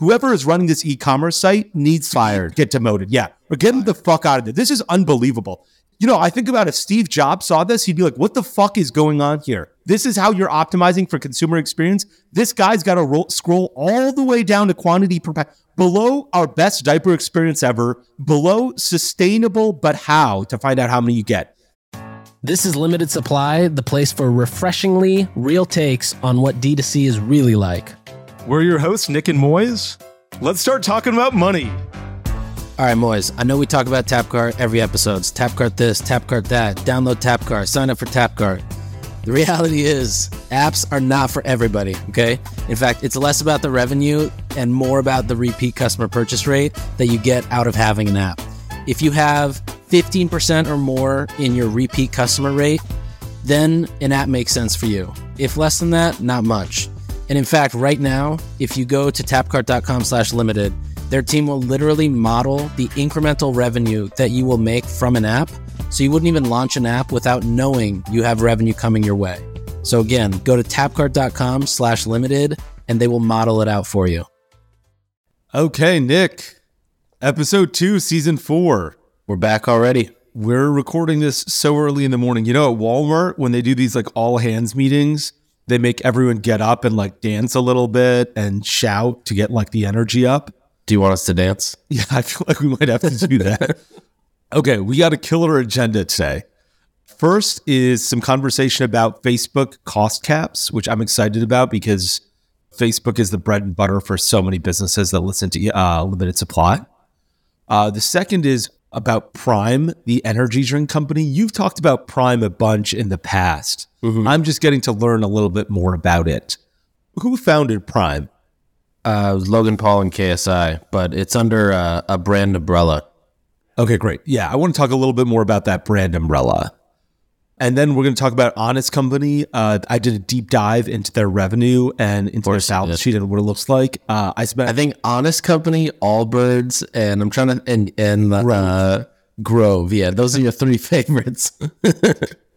whoever is running this e-commerce site needs fired, get demoted. Yeah, or get them the fuck out of there. This is unbelievable. You know, I think about if Steve Jobs saw this, he'd be like, "What the fuck is going on here? This is how you're optimizing for consumer experience. This guy's got to scroll all the way down to quantity per pack, below our best diaper experience ever, below sustainable, but how to find out how many you get." This is Limited Supply, the place for refreshingly real takes on what D2C is really like. We're your hosts, Nick and Moiz. Let's start talking about money. All right, Moiz, I know we talk about Tapcart every episode. Tapcart this, Tapcart that. Download Tapcart, sign up for Tapcart. The reality is, apps are not for everybody, okay? In fact, it's less about the revenue and more about the repeat customer purchase rate that you get out of having an app. If you have 15% or more in your repeat customer rate, then an app makes sense for you. If less than that, not much. And in fact, right now, if you go to tapcart.com slash limited, their team will literally model the incremental revenue that you will make from an app. So you wouldn't even launch an app without knowing you have revenue coming your way. So again, go to tapcart.com slash limited and they will model it out for you. Okay, Nick. Episode two, season four. We're back already. We're recording this so early in the morning. You know, at Walmart, when they do these like all hands meetings, they make everyone get up and like dance a little bit and shout to get like the energy up. Do you want us to dance? Yeah, I feel like we might have to do that. okay, we got a killer agenda today. First is some conversation about Facebook cost caps, which I'm excited about because Facebook is the bread and butter for so many businesses that listen to uh, limited supply. Uh, the second is about Prime, the energy drink company. You've talked about Prime a bunch in the past. Mm-hmm. I'm just getting to learn a little bit more about it. Who founded Prime? Uh, Logan Paul and KSI, but it's under uh, a brand umbrella. Okay, great. Yeah, I want to talk a little bit more about that brand umbrella. And then we're going to talk about Honest Company. Uh, I did a deep dive into their revenue and into their balance sheet and what it looks like. Uh, I spent. I think Honest Company, Allbirds, and I'm trying to and and uh, Grove. Yeah, those are your three favorites.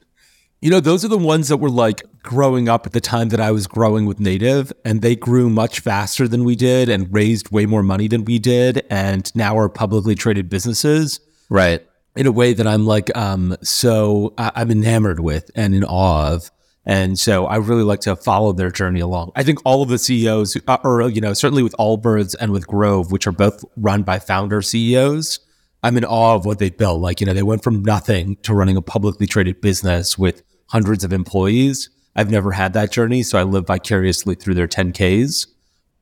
you know, those are the ones that were like growing up at the time that I was growing with Native, and they grew much faster than we did and raised way more money than we did, and now are publicly traded businesses. Right in a way that I'm like, um, so I- I'm enamored with and in awe of. And so I really like to follow their journey along. I think all of the CEOs, uh, or, you know, certainly with Allbirds and with Grove, which are both run by founder CEOs, I'm in awe of what they built. Like, you know, they went from nothing to running a publicly traded business with hundreds of employees. I've never had that journey. So I live vicariously through their 10Ks.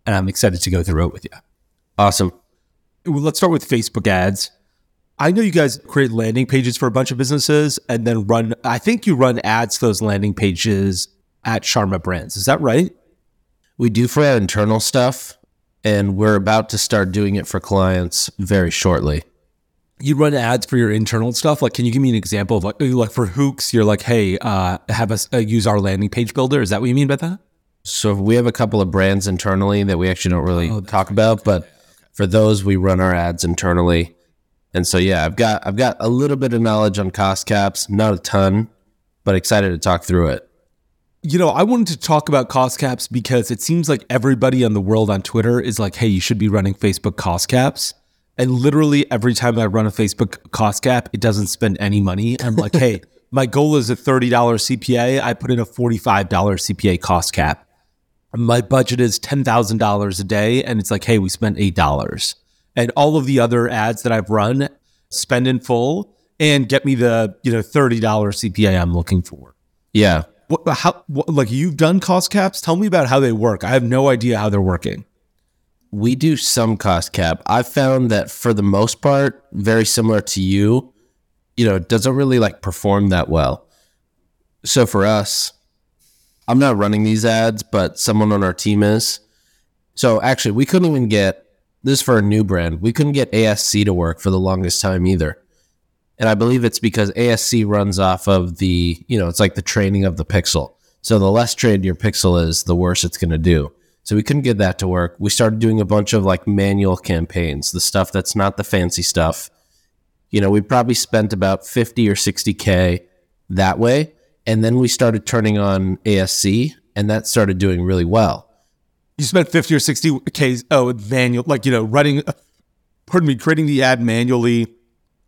And I'm excited to go through it with you. Awesome. Well, let's start with Facebook ads. I know you guys create landing pages for a bunch of businesses and then run, I think you run ads to those landing pages at Sharma Brands. Is that right? We do for our internal stuff, and we're about to start doing it for clients very shortly. You run ads for your internal stuff. Like, can you give me an example of like, like for Hooks, you're like, hey, uh, have us uh, use our landing page builder. Is that what you mean by that? So we have a couple of brands internally that we actually don't really oh, talk about, but for those, we run our ads internally. And so yeah, I've got I've got a little bit of knowledge on cost caps, not a ton, but excited to talk through it. You know, I wanted to talk about cost caps because it seems like everybody in the world on Twitter is like, "Hey, you should be running Facebook cost caps." And literally every time I run a Facebook cost cap, it doesn't spend any money. I'm like, "Hey, my goal is a $30 CPA. I put in a $45 CPA cost cap. My budget is $10,000 a day and it's like, "Hey, we spent $8." and all of the other ads that I've run spend in full and get me the you know $30 CPA I'm looking for. Yeah. What, how what, like you've done cost caps? Tell me about how they work. I have no idea how they're working. We do some cost cap. I've found that for the most part, very similar to you, you know, it doesn't really like perform that well. So for us, I'm not running these ads, but someone on our team is. So actually, we couldn't even get this for a new brand. We couldn't get ASC to work for the longest time either. And I believe it's because ASC runs off of the, you know, it's like the training of the pixel. So the less trained your pixel is, the worse it's going to do. So we couldn't get that to work. We started doing a bunch of like manual campaigns, the stuff that's not the fancy stuff. You know, we probably spent about 50 or 60K that way. And then we started turning on ASC and that started doing really well. You spent 50 or 60K, oh, manual, like, you know, running, uh, pardon me, creating the ad manually,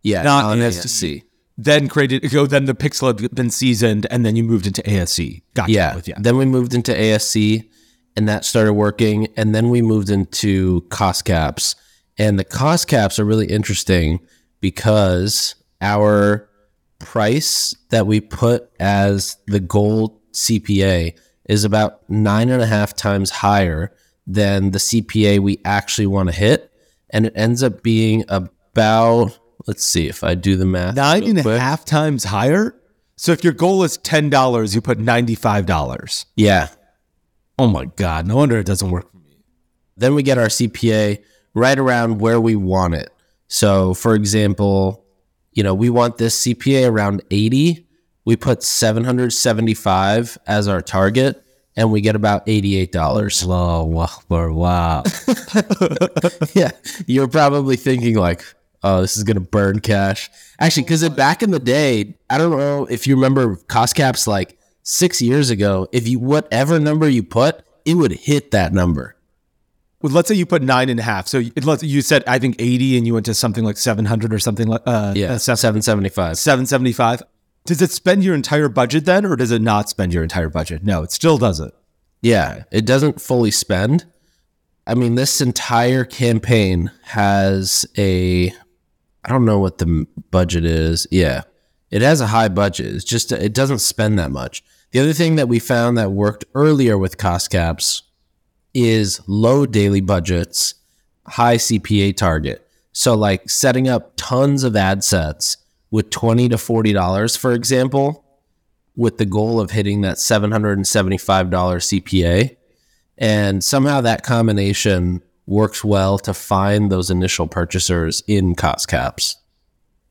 Yeah, Not on ASC. ASC. then created, go, then the pixel had been seasoned, and then you moved into ASC. Gotcha. Yeah. Then we moved into ASC and that started working. And then we moved into cost caps. And the cost caps are really interesting because our price that we put as the goal CPA is about nine and a half times higher than the CPA we actually want to hit. And it ends up being about, let's see if I do the math. Nine and a half times higher. So if your goal is $10, you put $95. Yeah. Oh my God. No wonder it doesn't work. For me. Then we get our CPA right around where we want it. So, for example, you know, we want this CPA around 80. We put 775 as our target and we get about $88. Wow. Wow. Wow. yeah. You're probably thinking like, oh, this is going to burn cash. Actually, because back in the day, I don't know if you remember cost caps like six years ago, if you, whatever number you put, it would hit that number. Well, let's say you put nine and a half. So let's you said I think eighty, and you went to something like seven hundred or something like uh, Yeah. uh, 775. seven seventy five. Does it spend your entire budget then, or does it not spend your entire budget? No, it still doesn't. Yeah, it doesn't fully spend. I mean, this entire campaign has a I don't know what the budget is. Yeah. It has a high budget. It's just it doesn't spend that much. The other thing that we found that worked earlier with cost caps is low daily budgets, high CPA target. So like setting up tons of ad sets with 20 to 40 dollars for example, with the goal of hitting that $775 CPA. And somehow that combination works well to find those initial purchasers in cost caps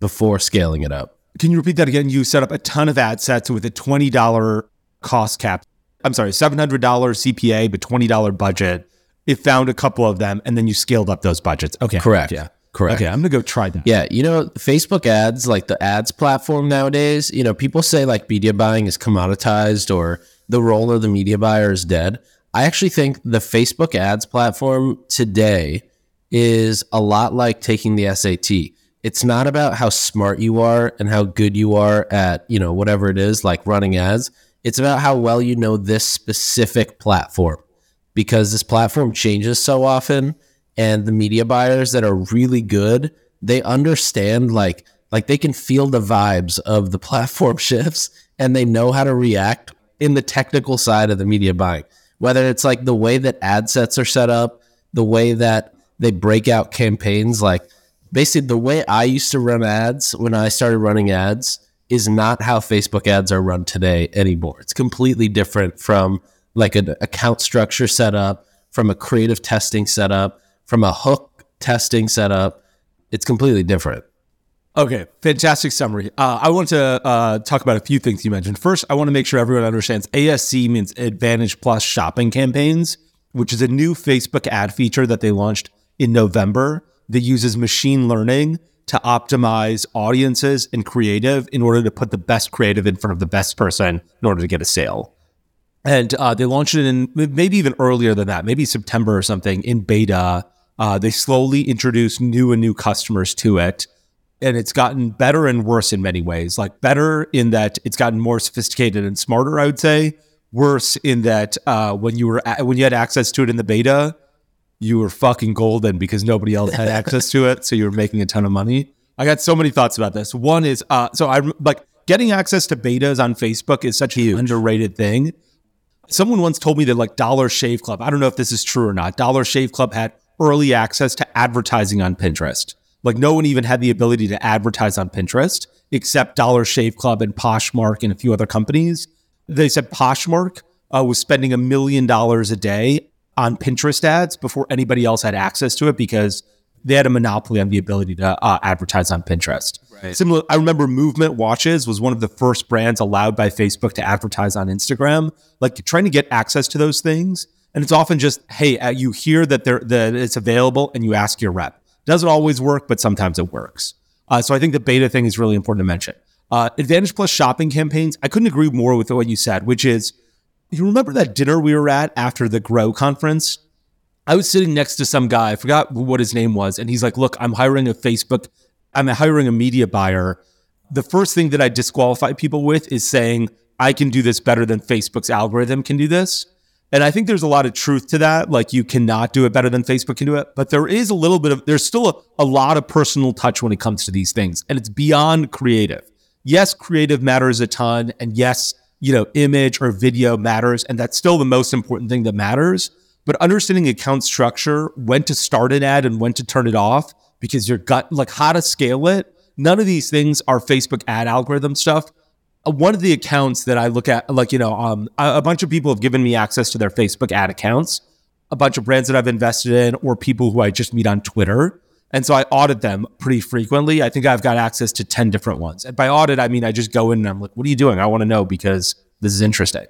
before scaling it up. Can you repeat that again? You set up a ton of ad sets with a twenty dollar cost cap. I'm sorry, seven hundred dollars CPA, but twenty dollar budget. It found a couple of them, and then you scaled up those budgets. Okay, Correct. Yeah, Correct. Okay, I'm gonna go try that. Yeah, you know, Facebook ads, like the ads platform nowadays, you know, people say like media buying is commoditized or the role of the media buyer is dead. I actually think the Facebook ads platform today is a lot like taking the SAT. It's not about how smart you are and how good you are at, you know, whatever it is, like running ads. It's about how well you know this specific platform because this platform changes so often and the media buyers that are really good they understand like like they can feel the vibes of the platform shifts and they know how to react in the technical side of the media buying. Whether it's like the way that ad sets are set up the way that they break out campaigns like basically the way i used to run ads when i started running ads is not how facebook ads are run today anymore it's completely different from like an account structure setup from a creative testing setup from a hook testing setup it's completely different Okay, fantastic summary. Uh, I want to uh, talk about a few things you mentioned. First, I want to make sure everyone understands ASC means Advantage Plus Shopping Campaigns, which is a new Facebook ad feature that they launched in November that uses machine learning to optimize audiences and creative in order to put the best creative in front of the best person in order to get a sale. And uh, they launched it in maybe even earlier than that, maybe September or something in beta. Uh, they slowly introduced new and new customers to it and it's gotten better and worse in many ways. Like better in that it's gotten more sophisticated and smarter. I would say worse in that uh, when you were a- when you had access to it in the beta, you were fucking golden because nobody else had access to it, so you were making a ton of money. I got so many thoughts about this. One is uh, so I like getting access to betas on Facebook is such an underrated thing. Someone once told me that like Dollar Shave Club, I don't know if this is true or not. Dollar Shave Club had early access to advertising on Pinterest. Like no one even had the ability to advertise on Pinterest except Dollar Shave Club and Poshmark and a few other companies. They said Poshmark uh, was spending a million dollars a day on Pinterest ads before anybody else had access to it because they had a monopoly on the ability to uh, advertise on Pinterest. Right. Similar, I remember Movement Watches was one of the first brands allowed by Facebook to advertise on Instagram. Like trying to get access to those things, and it's often just, hey, uh, you hear that they're that it's available, and you ask your rep. Doesn't always work, but sometimes it works. Uh, so I think the beta thing is really important to mention. Uh, Advantage Plus shopping campaigns. I couldn't agree more with what you said, which is you remember that dinner we were at after the Grow conference I was sitting next to some guy, I forgot what his name was, and he's like, Look, I'm hiring a Facebook, I'm hiring a media buyer. The first thing that I disqualify people with is saying, I can do this better than Facebook's algorithm can do this. And I think there's a lot of truth to that. Like you cannot do it better than Facebook can do it. But there is a little bit of, there's still a, a lot of personal touch when it comes to these things. And it's beyond creative. Yes, creative matters a ton. And yes, you know, image or video matters. And that's still the most important thing that matters. But understanding account structure, when to start an ad and when to turn it off, because your gut, like how to scale it, none of these things are Facebook ad algorithm stuff uh, one of the accounts that I look at, like, you know, um, a, a bunch of people have given me access to their Facebook ad accounts, a bunch of brands that I've invested in, or people who I just meet on Twitter. And so I audit them pretty frequently. I think I've got access to 10 different ones. And by audit, I mean I just go in and I'm like, what are you doing? I want to know because this is interesting.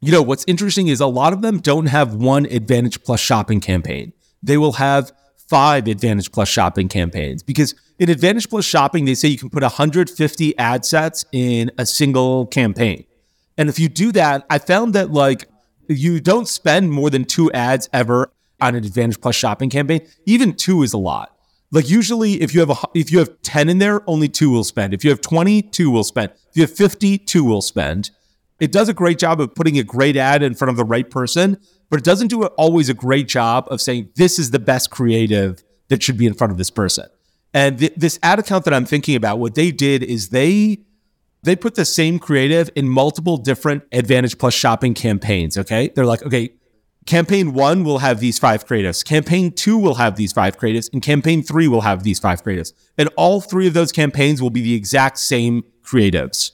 You know, what's interesting is a lot of them don't have one Advantage Plus shopping campaign. They will have five Advantage Plus shopping campaigns because in Advantage Plus shopping, they say you can put 150 ad sets in a single campaign. And if you do that, I found that like you don't spend more than two ads ever on an Advantage Plus shopping campaign. Even two is a lot. Like usually if you have a, if you have 10 in there, only two will spend. If you have 20, two will spend. If you have 50, two will spend. It does a great job of putting a great ad in front of the right person, but it doesn't do it always a great job of saying this is the best creative that should be in front of this person. And th- this ad account that I'm thinking about, what they did is they they put the same creative in multiple different Advantage Plus shopping campaigns. Okay, they're like, okay, campaign one will have these five creatives, campaign two will have these five creatives, and campaign three will have these five creatives, and all three of those campaigns will be the exact same creatives.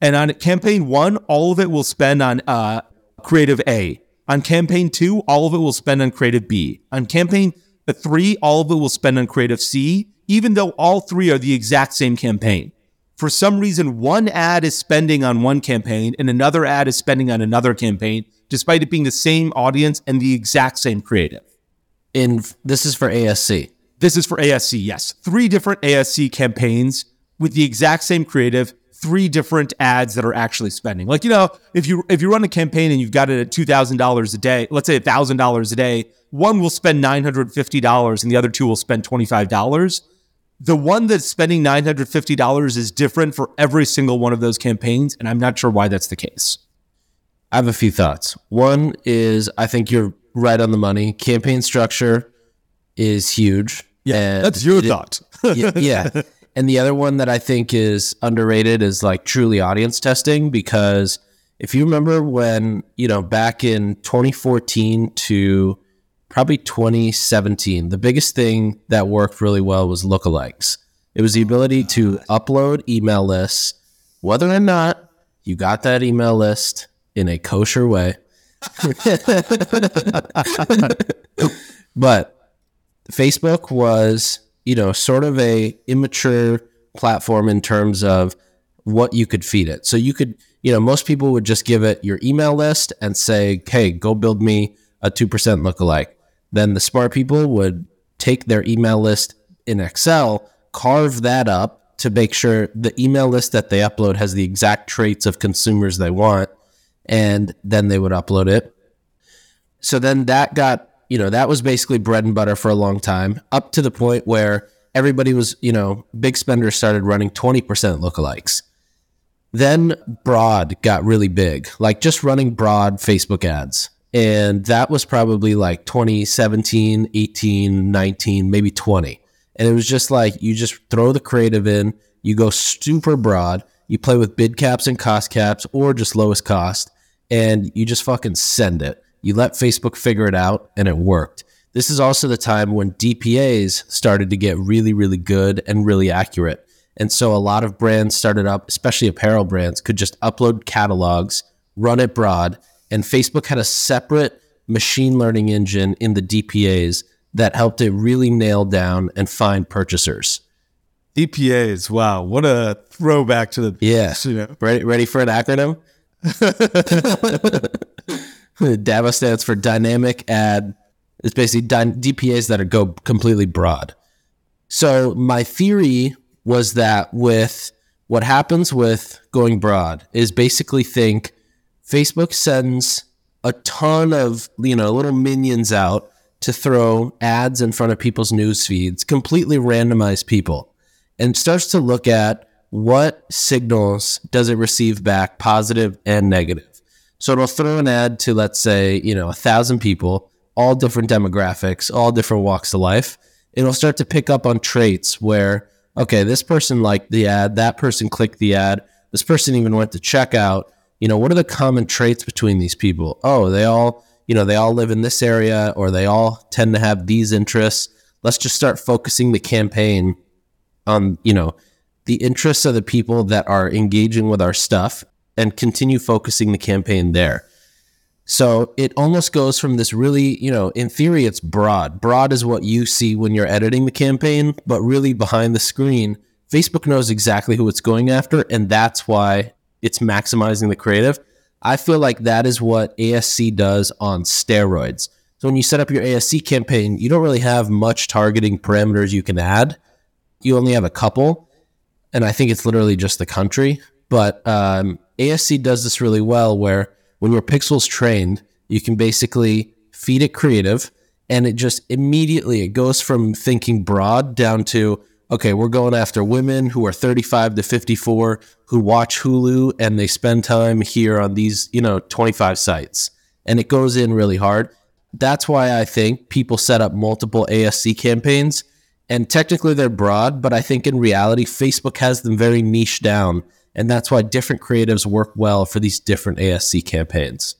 And on campaign one, all of it will spend on uh, creative A. On campaign two, all of it will spend on creative B. On campaign three, all of it will spend on creative C, even though all three are the exact same campaign. For some reason, one ad is spending on one campaign and another ad is spending on another campaign, despite it being the same audience and the exact same creative. In this is for ASC. This is for ASC, yes. Three different ASC campaigns with the exact same creative, three different ads that are actually spending. Like, you know, if you if you run a campaign and you've got it at $2,000 a day, let's say $1,000 a day, one will spend $950 and the other two will spend $25. The one that's spending $950 is different for every single one of those campaigns, and I'm not sure why that's the case. I have a few thoughts. One is I think you're right on the money. Campaign structure is huge. Yeah, that's your it, thought. yeah, yeah. And the other one that I think is underrated is like truly audience testing because if you remember when, you know, back in 2014 to probably 2017, the biggest thing that worked really well was lookalikes. It was the ability to upload email lists, whether or not you got that email list in a kosher way. but Facebook was you know, sort of a immature platform in terms of what you could feed it. So you could, you know, most people would just give it your email list and say, "Hey, go build me a 2% lookalike." Then the smart people would take their email list in Excel, carve that up to make sure the email list that they upload has the exact traits of consumers they want, and then they would upload it. So then that got you know, that was basically bread and butter for a long time, up to the point where everybody was, you know, big spenders started running 20% lookalikes. Then broad got really big, like just running broad Facebook ads. And that was probably like 2017, 18, 19, maybe 20. And it was just like you just throw the creative in, you go super broad, you play with bid caps and cost caps or just lowest cost, and you just fucking send it. You let Facebook figure it out, and it worked. This is also the time when DPAs started to get really, really good and really accurate. And so a lot of brands started up, especially apparel brands, could just upload catalogs, run it broad, and Facebook had a separate machine learning engine in the DPAs that helped it really nail down and find purchasers. DPAs, wow, what a throwback to the yeah. You know. Ready, ready for an acronym? DABA stands for dynamic ad. It's basically DPAs that are go completely broad. So my theory was that with what happens with going broad is basically think Facebook sends a ton of you know little minions out to throw ads in front of people's news feeds, completely randomize people, and starts to look at what signals does it receive back, positive and negative. So it'll throw an ad to, let's say, you know, a thousand people, all different demographics, all different walks of life. It'll start to pick up on traits where, okay, this person liked the ad, that person clicked the ad, this person even went to checkout. You know, what are the common traits between these people? Oh, they all, you know, they all live in this area or they all tend to have these interests. Let's just start focusing the campaign on, you know, the interests of the people that are engaging with our stuff and continue focusing the campaign there. So it almost goes from this really, you know, in theory, it's broad. Broad is what you see when you're editing the campaign, but really behind the screen, Facebook knows exactly who it's going after. And that's why it's maximizing the creative. I feel like that is what ASC does on steroids. So when you set up your ASC campaign, you don't really have much targeting parameters you can add. You only have a couple. And I think it's literally just the country. But um, ASC does this really well where when your pixel's trained, you can basically feed it creative and it just immediately it goes from thinking broad down to okay, we're going after women who are 35 to 54 who watch Hulu and they spend time here on these, you know, 25 sites. And it goes in really hard. That's why I think people set up multiple ASC campaigns and technically they're broad, but I think in reality Facebook has them very niche down and that's why different creatives work well for these different ASC campaigns.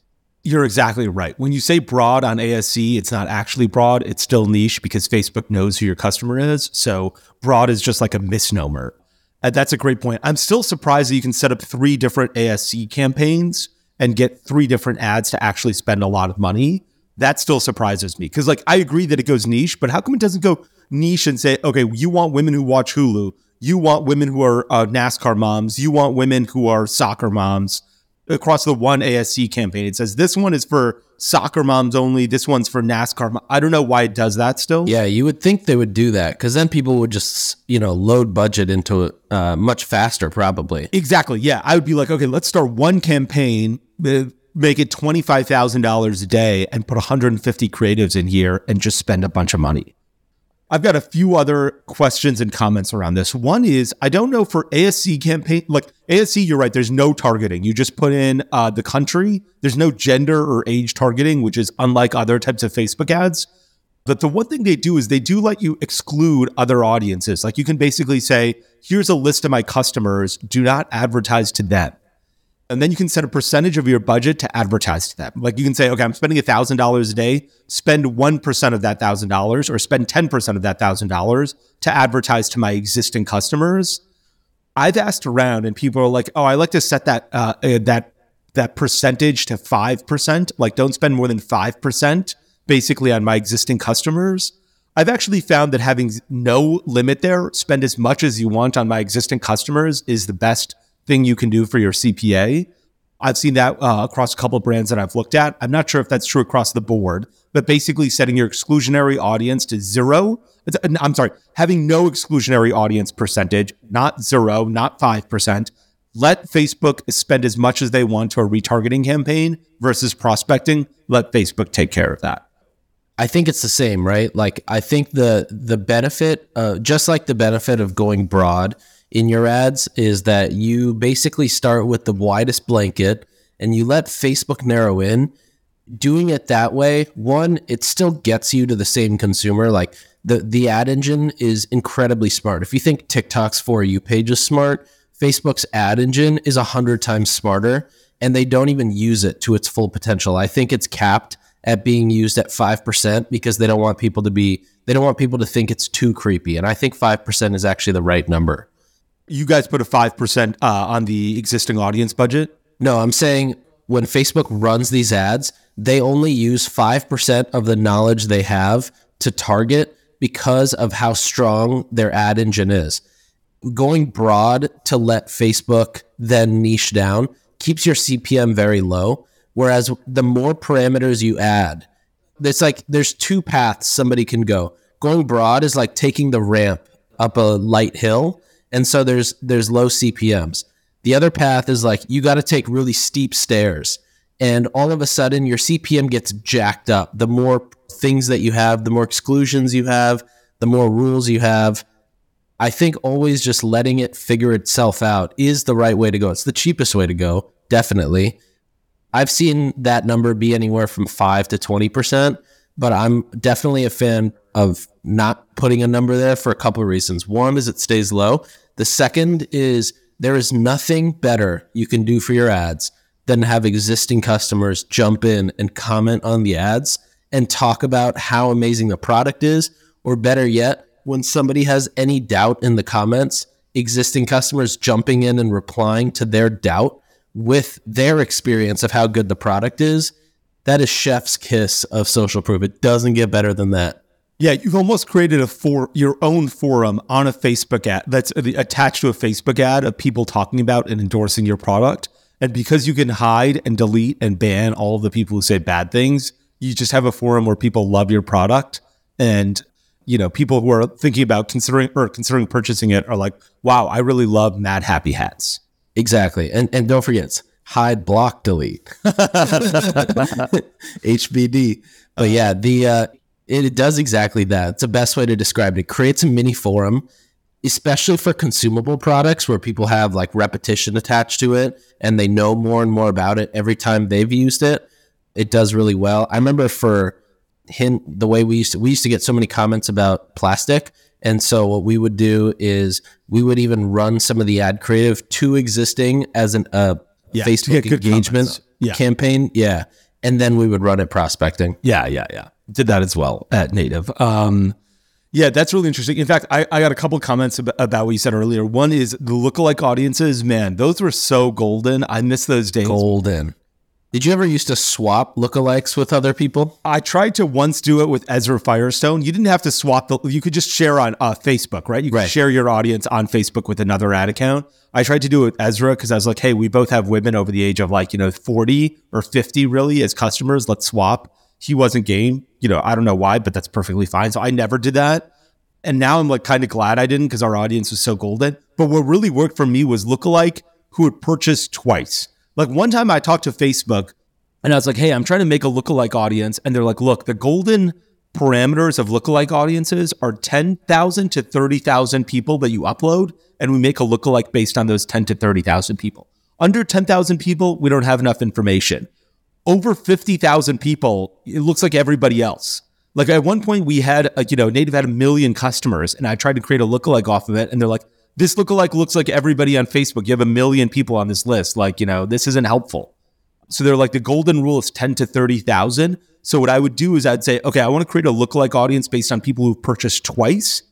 You're exactly right. When you say broad on ASC, it's not actually broad, it's still niche because Facebook knows who your customer is. So broad is just like a misnomer. And that's a great point. I'm still surprised that you can set up three different ASC campaigns and get three different ads to actually spend a lot of money. That still surprises me because, like, I agree that it goes niche, but how come it doesn't go niche and say, okay, you want women who watch Hulu, you want women who are uh, NASCAR moms. You want women who are soccer moms across the one ASC campaign. It says this one is for soccer moms only. This one's for NASCAR. I don't know why it does that still. Yeah, you would think they would do that because then people would just, you know, load budget into it uh, much faster, probably. Exactly. Yeah. I would be like, okay, let's start one campaign, make it $25,000 a day and put 150 creatives in here and just spend a bunch of money. I've got a few other questions and comments around this. One is I don't know for ASC campaign, like ASC, you're right. There's no targeting. You just put in uh, the country. There's no gender or age targeting, which is unlike other types of Facebook ads. But the one thing they do is they do let you exclude other audiences. Like you can basically say, here's a list of my customers. Do not advertise to them. And then you can set a percentage of your budget to advertise to them. Like you can say, okay, I'm spending $1,000 a day, spend 1% of that $1,000 or spend 10% of that $1,000 to advertise to my existing customers. I've asked around and people are like, oh, I like to set that, uh, uh that, that percentage to 5%. Like don't spend more than 5% basically on my existing customers. I've actually found that having no limit there, spend as much as you want on my existing customers is the best thing you can do for your CPA. I've seen that uh, across a couple of brands that I've looked at. I'm not sure if that's true across the board, but basically setting your exclusionary audience to zero. I'm sorry, having no exclusionary audience percentage, not zero, not 5%. Let Facebook spend as much as they want to a retargeting campaign versus prospecting. Let Facebook take care of that. I think it's the same, right? Like I think the the benefit, uh, just like the benefit of going broad, in your ads is that you basically start with the widest blanket and you let Facebook narrow in. Doing it that way, one, it still gets you to the same consumer. Like the the ad engine is incredibly smart. If you think TikTok's for you page is smart, Facebook's ad engine is a hundred times smarter, and they don't even use it to its full potential. I think it's capped at being used at five percent because they don't want people to be they don't want people to think it's too creepy. And I think five percent is actually the right number you guys put a 5% uh, on the existing audience budget? No, I'm saying when Facebook runs these ads, they only use 5% of the knowledge they have to target because of how strong their ad engine is. Going broad to let Facebook then niche down keeps your CPM very low. Whereas the more parameters you add, it's like there's two paths somebody can go. Going broad is like taking the ramp up a light hill and so there's there's low CPMs. The other path is like you got to take really steep stairs and all of a sudden your CPM gets jacked up. The more things that you have, the more exclusions you have, the more rules you have. I think always just letting it figure itself out is the right way to go. It's the cheapest way to go, definitely. I've seen that number be anywhere from 5 to 20%, but I'm definitely a fan of not putting a number there for a couple of reasons. One is it stays low. The second is there is nothing better you can do for your ads than have existing customers jump in and comment on the ads and talk about how amazing the product is, or better yet, when somebody has any doubt in the comments, existing customers jumping in and replying to their doubt with their experience of how good the product is. That is chef's kiss of social proof. It doesn't get better than that. Yeah, you've almost created a for your own forum on a Facebook ad that's attached to a Facebook ad of people talking about and endorsing your product. And because you can hide and delete and ban all of the people who say bad things, you just have a forum where people love your product and you know people who are thinking about considering or considering purchasing it are like, "Wow, I really love Madhappy Hats." Exactly. And and don't forget, it's hide, block, delete. HBD. But yeah, the uh, it, it does exactly that. It's the best way to describe it. It creates a mini forum, especially for consumable products where people have like repetition attached to it and they know more and more about it every time they've used it. It does really well. I remember for hint the way we used to we used to get so many comments about plastic. And so what we would do is we would even run some of the ad creative to existing as an uh, Yeah, to Facebook engagement. Yeah. campaign. Yeah. And then we would run it prospecting. Yeah, yeah, yeah. Did that as well at Native. Um, yeah, that's really interesting. In fact, I, I got a couple of comments about, about what you said earlier. One is the lookalike audiences. Man, those were so golden. I miss those days. Golden. Did you ever used to swap lookalikes with other people? I tried to once do it with Ezra Firestone. You didn't have to swap the. You could just share on uh, Facebook, right? You could Right. share your audience on Facebook with another ad account. I tried to do it with Ezra because I was like, hey, we both have women over the age of like you know forty or fifty, really, as customers. Let's swap. He wasn't game. You know, I don't know why, but that's perfectly fine. So I never did that. And now I'm like kind of glad I didn't because our audience was so golden. But what really worked for me was lookalike who had purchased twice. Like one time I talked to Facebook and I was like, hey, I'm trying to make a lookalike audience. And they're like, look, the golden parameters of lookalike audiences are 10,000 to 30,000 people that you upload. And we make a lookalike based on those 10 to 30,000 people. Under 10,000 people, we don't have enough information. Over 50,000 people, it looks like everybody else. Like at one point, we had, like, you know, Native had a million customers, and I tried to create a lookalike off of it. And they're like, this lookalike looks like everybody on Facebook. You have a million people on this list. Like, you know, this isn't helpful. So they're like the golden rule is 10 to 30,000. So what I would do is I'd say, okay, I want to create a lookalike audience based on people who've purchased twice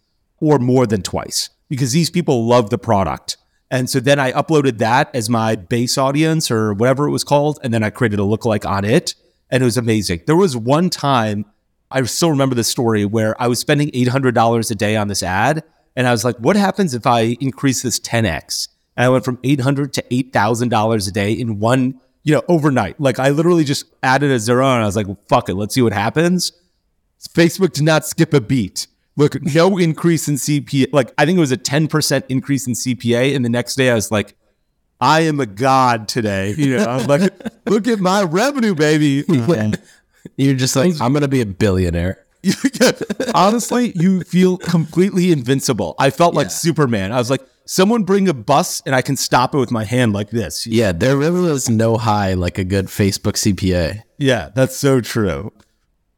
or more than twice because these people love the product. And so then I uploaded that as my base audience or whatever it was called. And then I created a lookalike on it. And it was amazing. There was one time, I still remember this story where I was spending $800 a day on this ad. And I was like, what happens if I increase this 10x? And I went from 800 to $8,000 a day in one, you know, overnight. Like I literally just added a zero and I was like, fuck it. Let's see what happens. Facebook did not skip a beat. Look, no increase in CPA. Like I think it was a 10% increase in CPA. And the next day I was like, I am a god today. You know, I'm like, look at my revenue, baby. Mm-hmm. You're just like, I'm going to be a billionaire. Honestly, you feel completely invincible. I felt like Superman. I was like, someone bring a bus and I can stop it with my hand like this. Yeah, there really was no high like a good Facebook CPA. Yeah, that's so true.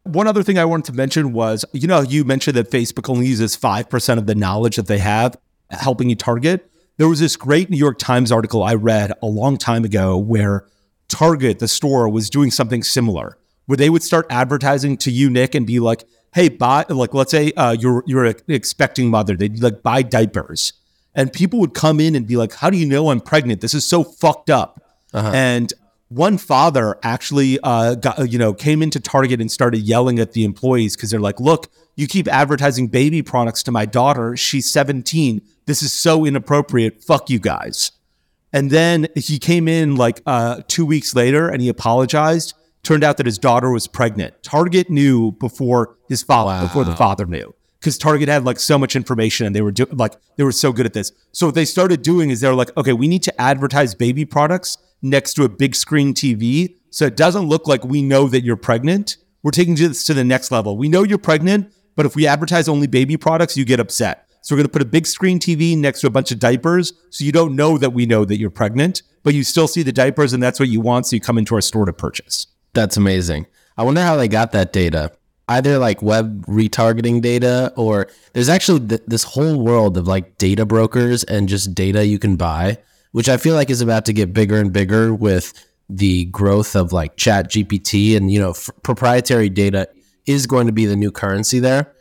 One other thing I wanted to mention was, you know, you mentioned that Facebook only uses 5% of the knowledge that they have helping you target. There was this great New York Times article I read a long time ago where Target, the store, was doing something similar, where they would start advertising to you, Nick, and be like, hey, buy, like, let's say uh, you're, you're an expecting mother. They'd like, buy diapers. And people would come in and be like, how do you know I'm pregnant? This is so fucked up. And one father actually uh, got you know came into Target and started yelling at the employees because they're like, "Look, you keep advertising baby products to my daughter. She's 17. This is so inappropriate. Fuck you guys." And then he came in like uh, two weeks later and he apologized. Turned out that his daughter was pregnant. Target knew before his father, before the father knew, because Target had like so much information and they were do- like they were so good at this. So what they started doing is they're like, okay, we need to advertise baby products next to a big screen TV so it doesn't look like we know that you're pregnant. We're taking this to the next level. We know you're pregnant, but if we advertise only baby products, you get upset. So we're going to put a big screen TV next to a bunch of diapers so you don't know that we know that you're pregnant, but you still see the diapers and that's what you want. So you come into our store to purchase. That's amazing. I wonder how they got that data. Either like web retargeting data, or there's actually th- this whole world of like data brokers and just data you can buy, which I feel like is about to get bigger and bigger with the growth of like chat GPT and, you know, f- proprietary data is going to be the new currency there.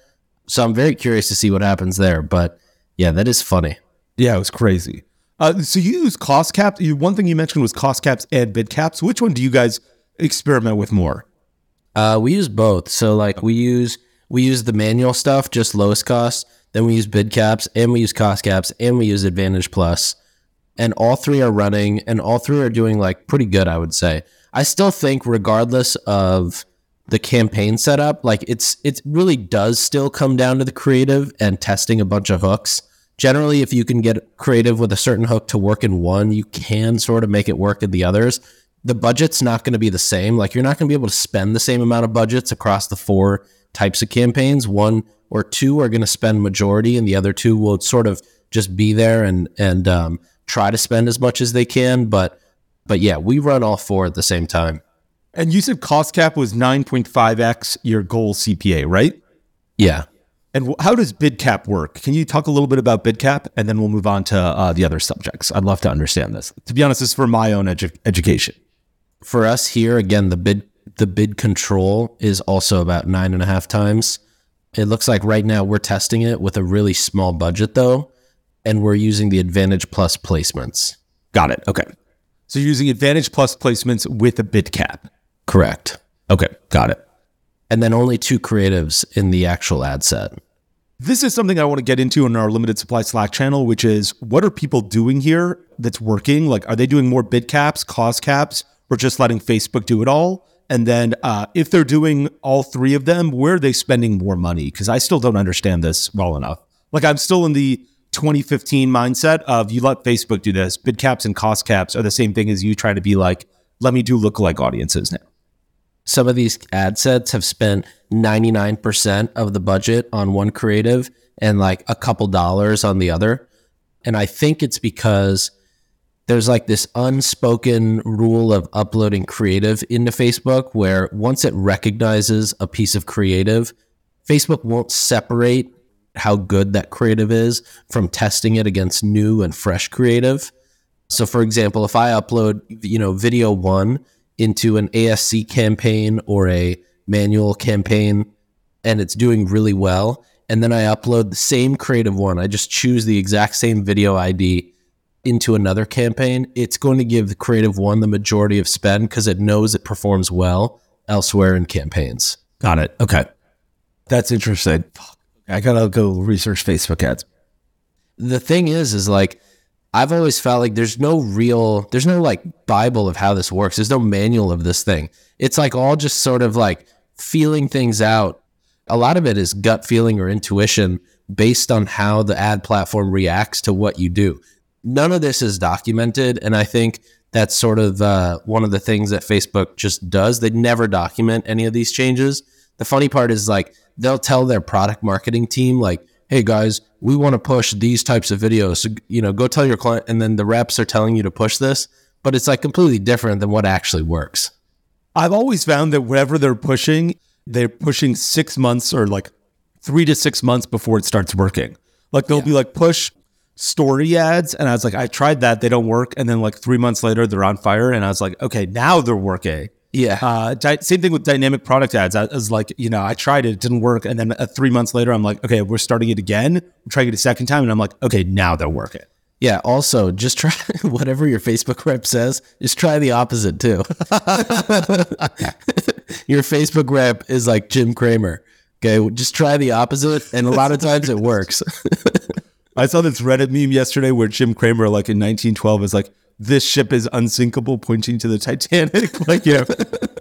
So I'm very curious to see what happens there. But yeah, that is funny. Yeah, it was crazy. Uh, so you use cost caps. One thing you mentioned was cost caps and bid caps. Which one do you guys experiment with more? Uh, we use both. So like we use we use the manual stuff, just lowest cost. Then we use bid caps and we use cost caps and we use Advantage Plus. And all three are running and all three are doing like pretty good, I would say. I still think regardless of the campaign setup, like it's it really does still come down to the creative and testing a bunch of hooks. Generally, if you can get creative with a certain hook to work in one, you can sort of make it work in the others the budget's not going to be the same. Like you're not going to be able to spend the same amount of budgets across the four types of campaigns. One or two are going to spend majority, and the other two will sort of just be there and and um, try to spend as much as they can. But but yeah, we run all four at the same time. And you said cost cap was 9.5x your goal CPA, right? Yeah. And how does bid cap work? Can you talk a little bit about bid cap, and then we'll move on to uh, the other subjects? I'd love to understand this. To be honest, this is for my own edu- education for us here, again, the bid the bid control is also about nine and a half times. It looks like right now we're testing it with a really small budget though, and we're using the Advantage Plus placements. Got it. Okay. So you're using Advantage Plus placements with a bid cap. Correct. Okay, got it. And then only two creatives in the actual ad set. This is something I want to get into in our limited supply Slack channel, which is what are people doing here that's working? Like, are they doing more bid caps, cost caps? We're just letting Facebook do it all. And then uh, if they're doing all three of them, where are they spending more money? Because I still don't understand this well enough. Like I'm still in the 2015 mindset of you let Facebook do this. Bid caps and cost caps are the same thing as you trying to be like, let me do lookalike audiences now. Some of these ad sets have spent 99% of the budget on one creative and like a couple dollars on the other. And I think it's because there's like this unspoken rule of uploading creative into Facebook where once it recognizes a piece of creative, Facebook won't separate how good that creative is from testing it against new and fresh creative. So for example, if I upload, you know, video 1 into an ASC campaign or a manual campaign and it's doing really well, and then I upload the same creative one, I just choose the exact same video ID into another campaign, it's going to give the creative one the majority of spend because it knows it performs well elsewhere in campaigns. Got it. Okay. That's interesting. I gotta go research Facebook ads. The thing is, is like I've always felt like there's no real, there's no like Bible of how this works. There's no manual of this thing. It's like all just sort of like feeling things out. A lot of it is gut feeling or intuition based on how the ad platform reacts to what you do none of this is documented. And I think that's sort of uh, one of the things that Facebook just does. They never document any of these changes. The funny part is like they'll tell their product marketing team, like, hey guys, we want to push these types of videos. So, you know, go tell your client. And then the reps are telling you to push this, but it's like completely different than what actually works. I've always found that whatever they're pushing, they're pushing six months or like three to six months before it starts working. Like they'll yeah. be like, push story ads and I was like, I tried that, they don't work. And then like three months later, they're on fire. And I was like, okay, now they're working. Yeah. Uh, di- same thing with dynamic product ads. I was like, you know, I tried it, it didn't work. And then uh, three months later, I'm like, okay, we're starting it again. We're trying it a second time. And I'm like, okay, now they're working. Yeah. Also, just try whatever your Facebook rep says, just try the opposite too. your Facebook rep is like Jim Cramer. Okay. Just try the opposite. And a lot of times it works. I saw this Reddit meme yesterday where Jim Cramer, like in 1912, is like, "This ship is unsinkable," pointing to the Titanic. like, yeah,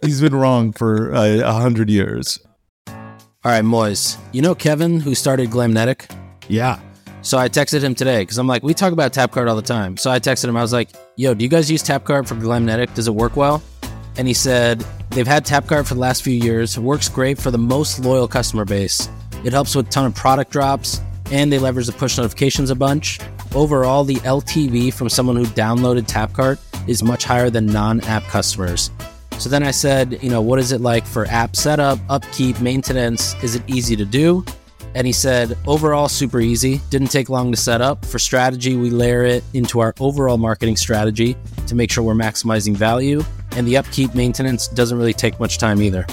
he's been wrong for uh, a uh, hundred years. All right, Moiz. You know Kevin who started Glamnetic? Yeah. So I texted him today because I'm like, we talk about Tapcart all the time. So I texted him. I was like, yo, do you guys use Tapcart for Glamnetic? Does it work well? And he said they've had Tapcart for the last few years. It works great for the most loyal customer base. It helps with a ton of product drops, and they leverage the push notifications a bunch. Overall, the LTV from someone who downloaded Tapcart is much higher than non-app customers. So then I said, you know, what is it like for app setup, upkeep, maintenance? Is it easy to do? And he said, overall, super easy. Didn't take long to set up. For strategy, we layer it into our overall marketing strategy to make sure we're maximizing value. And the upkeep maintenance doesn't really take much time either.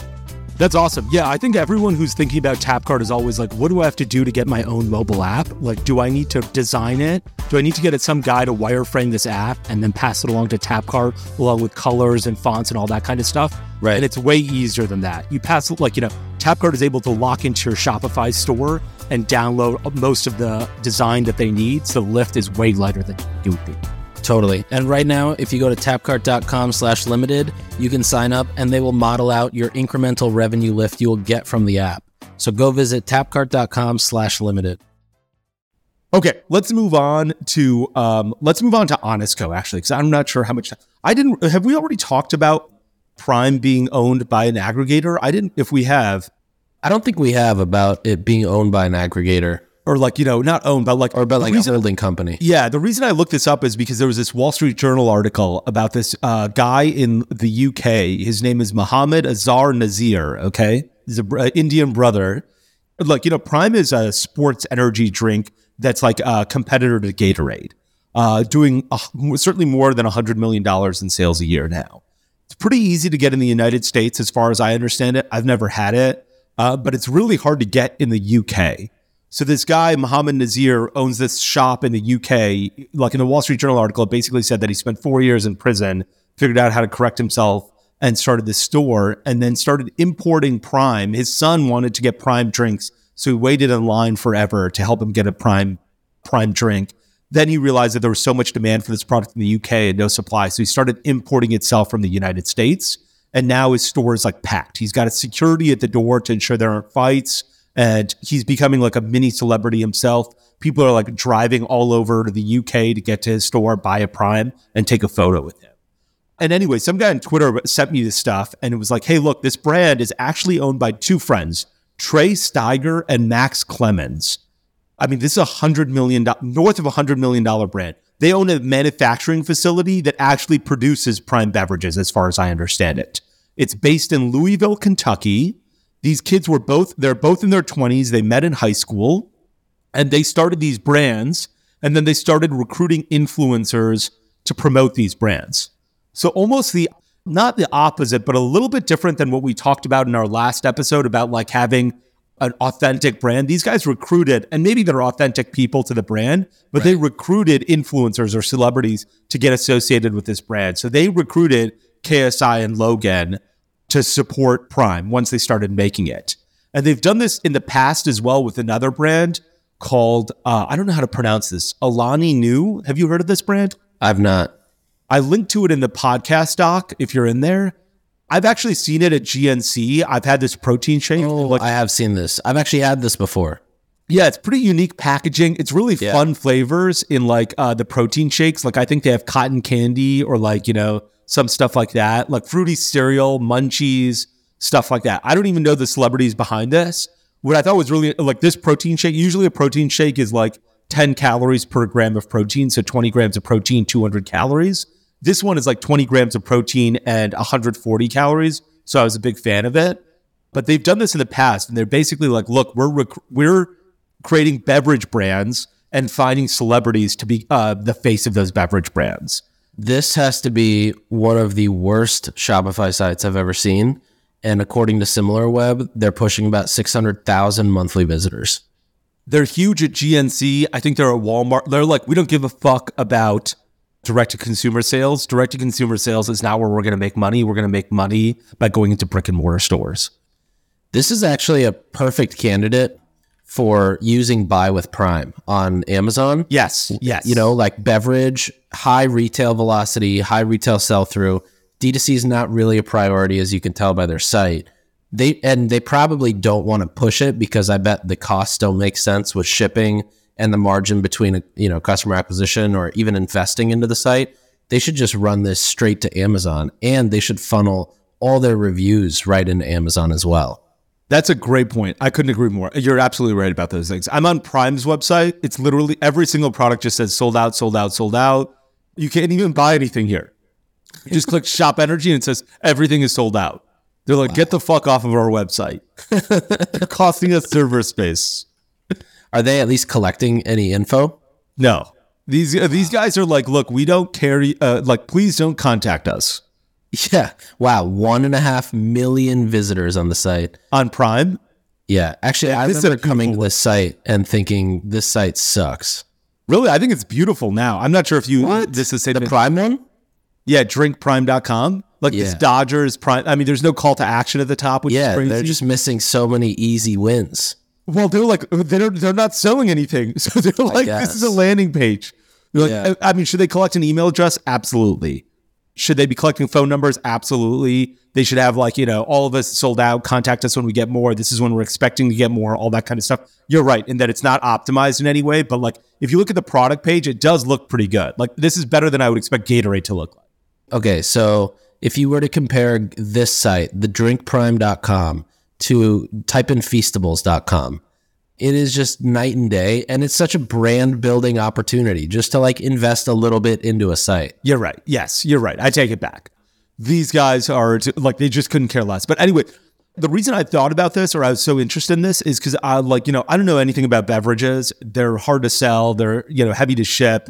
That's awesome. Yeah, I think everyone who's thinking about Tapcart is always like, what do I have to do to get my own mobile app? Like, do I need to design it? Do I need to get some guy to wireframe this app and then pass it along to Tapcart along with colors and fonts and all that kind of stuff? Right. And it's way easier than that. You pass, like, you know, Tapcart is able to lock into your Shopify store and download most of the design that they need. So the lift is way lighter than it would be. Totally. And right now, if you go to tapcart.com slash limited, you can sign up and they will model out your incremental revenue lift you will get from the app. So go visit tapcart.com slash limited. Okay, let's move on to um, let's move on to Honest Co actually, because I'm not sure how much time I didn't. Have we already talked about Prime being owned by an aggregator? I didn't. If we have, I don't think we have about it being owned by an aggregator or like you know, not owned, but like or about like reason- a holding company. Yeah, the reason I looked this up is because there was this Wall Street Journal article about this uh, guy in the UK. His name is Mohammed Azhar Nazir. Okay, he's an Indian brother. Look, you know, Prime is a sports energy drink that's like a competitor to Gatorade, uh, doing uh, certainly more than hundred million dollars in sales a year now. It's pretty easy to get in the United States, as far as I understand it. I've never had it, uh, but it's really hard to get in the UK. So this guy, Mohammed Nazir, owns this shop in the UK. Like in the Wall Street Journal article, it basically said that he spent four years in prison, figured out how to correct himself, and started this store, and then started importing Prime. His son wanted to get Prime drinks, so he waited in line forever to help him get a Prime Prime drink. Then he realized that there was so much demand for this product in the UK and no supply, so he started importing itself from the United States. And now his store is like packed. He's got a security at the door to ensure there aren't fights and he's becoming like a mini celebrity himself. People are like driving all over to the UK to get to his store, buy a Prime, and take a photo with him. And anyway, some guy on Twitter sent me this stuff, and it was like, "Hey, look, this brand is actually owned by two friends, Trey Steiger and Max Clemons. I mean, this is a hundred million north of a hundred million dollar brand. They own a manufacturing facility that actually produces Prime beverages, as far as I understand it. It's based in Louisville, Kentucky." These kids were both they're both in their 20s they met in high school and they started these brands and then they started recruiting influencers to promote these brands. So almost the not the opposite but a little bit different than what we talked about in our last episode about like having an authentic brand. These guys recruited and maybe they're authentic people to the brand but right. they recruited influencers or celebrities to get associated with this brand. So they recruited ksi and logan to support Prime once they started making it. And they've done this in the past as well with another brand called, uh, I don't know how to pronounce this, Alani Nu. Have you heard of this brand? I've not. I linked to it in the podcast doc if you're in there. I've actually seen it at GNC. I've had this protein shake. Oh, like, I have seen this. I've actually had this before. Yeah, it's pretty unique packaging. It's really yeah. fun flavors in like uh, the protein shakes. Like I think they have cotton candy or like, you know, some stuff like that, like fruity cereal, munchies, stuff like that. I don't even know the celebrities behind this. What I thought was really like this protein shake, usually a protein shake is like 10 calories per gram of protein. So 20 grams of protein, 200 calories. This one is like 20 grams of protein and 140 calories. So I was a big fan of it. But they've done this in the past and they're basically like, look, we're, rec- we're creating beverage brands and finding celebrities to be uh, the face of those beverage brands. This has to be one of the worst Shopify sites I've ever seen. And according to SimilarWeb, they're pushing about 600,000 monthly visitors. They're huge at GNC. I think they're at Walmart. They're like, we don't give a fuck about direct to consumer sales. Direct to consumer sales is not where we're going to make money. We're going to make money by going into brick and mortar stores. This is actually a perfect candidate for using buy with Prime on Amazon. Yes. Yes. You know, like beverage, high retail velocity, high retail sell through. D2C is not really a priority, as you can tell by their site. They and they probably don't want to push it because I bet the costs don't make sense with shipping and the margin between you know customer acquisition or even investing into the site. They should just run this straight to Amazon and they should funnel all their reviews right into Amazon as well. That's a great point. I couldn't agree more. You're absolutely right about those things. I'm on Prime's website. It's literally every single product just says sold out, sold out, sold out. You can't even buy anything here. You just click shop energy and it says everything is sold out. They're like, wow. get the fuck off of our website. You're costing us server space. Are they at least collecting any info? No. These uh, these guys are like, look, we don't carry. Uh, like, please don't contact us. Yeah. Wow. One and a half million visitors on the site on Prime. Yeah. Actually, I remember coming to this site and thinking this site sucks. Really, I think it's beautiful now. I'm not sure if you what? this is the Prime one. Yeah, drinkprime.com. Like yeah. this Dodgers Prime. I mean, there's no call to action at the top. Which yeah, they're just missing so many easy wins. Well, they're like they're they're not selling anything, so they're like this is a landing page. Like, yeah. I mean, should they collect an email address? Absolutely. Should they be collecting phone numbers? Absolutely. They should have like, you know, all of us sold out, contact us when we get more. This is when we're expecting to get more, all that kind of stuff. You're right in that it's not optimized in any way, but like if you look at the product page, it does look pretty good. Like this is better than I would expect Gatorade to look like. Okay, so if you were to compare this site, the drinkprime.com to type in feastables.com, it is just night and day and it's such a brand building opportunity just to like invest a little bit into a site. You're right. Yes you're right. I take it back. These guys are like they just couldn't care less. But anyway the reason i thought about this or i was so interested in this is because i like you know i don't know anything about beverages. They're hard to sell. They're you know heavy to ship.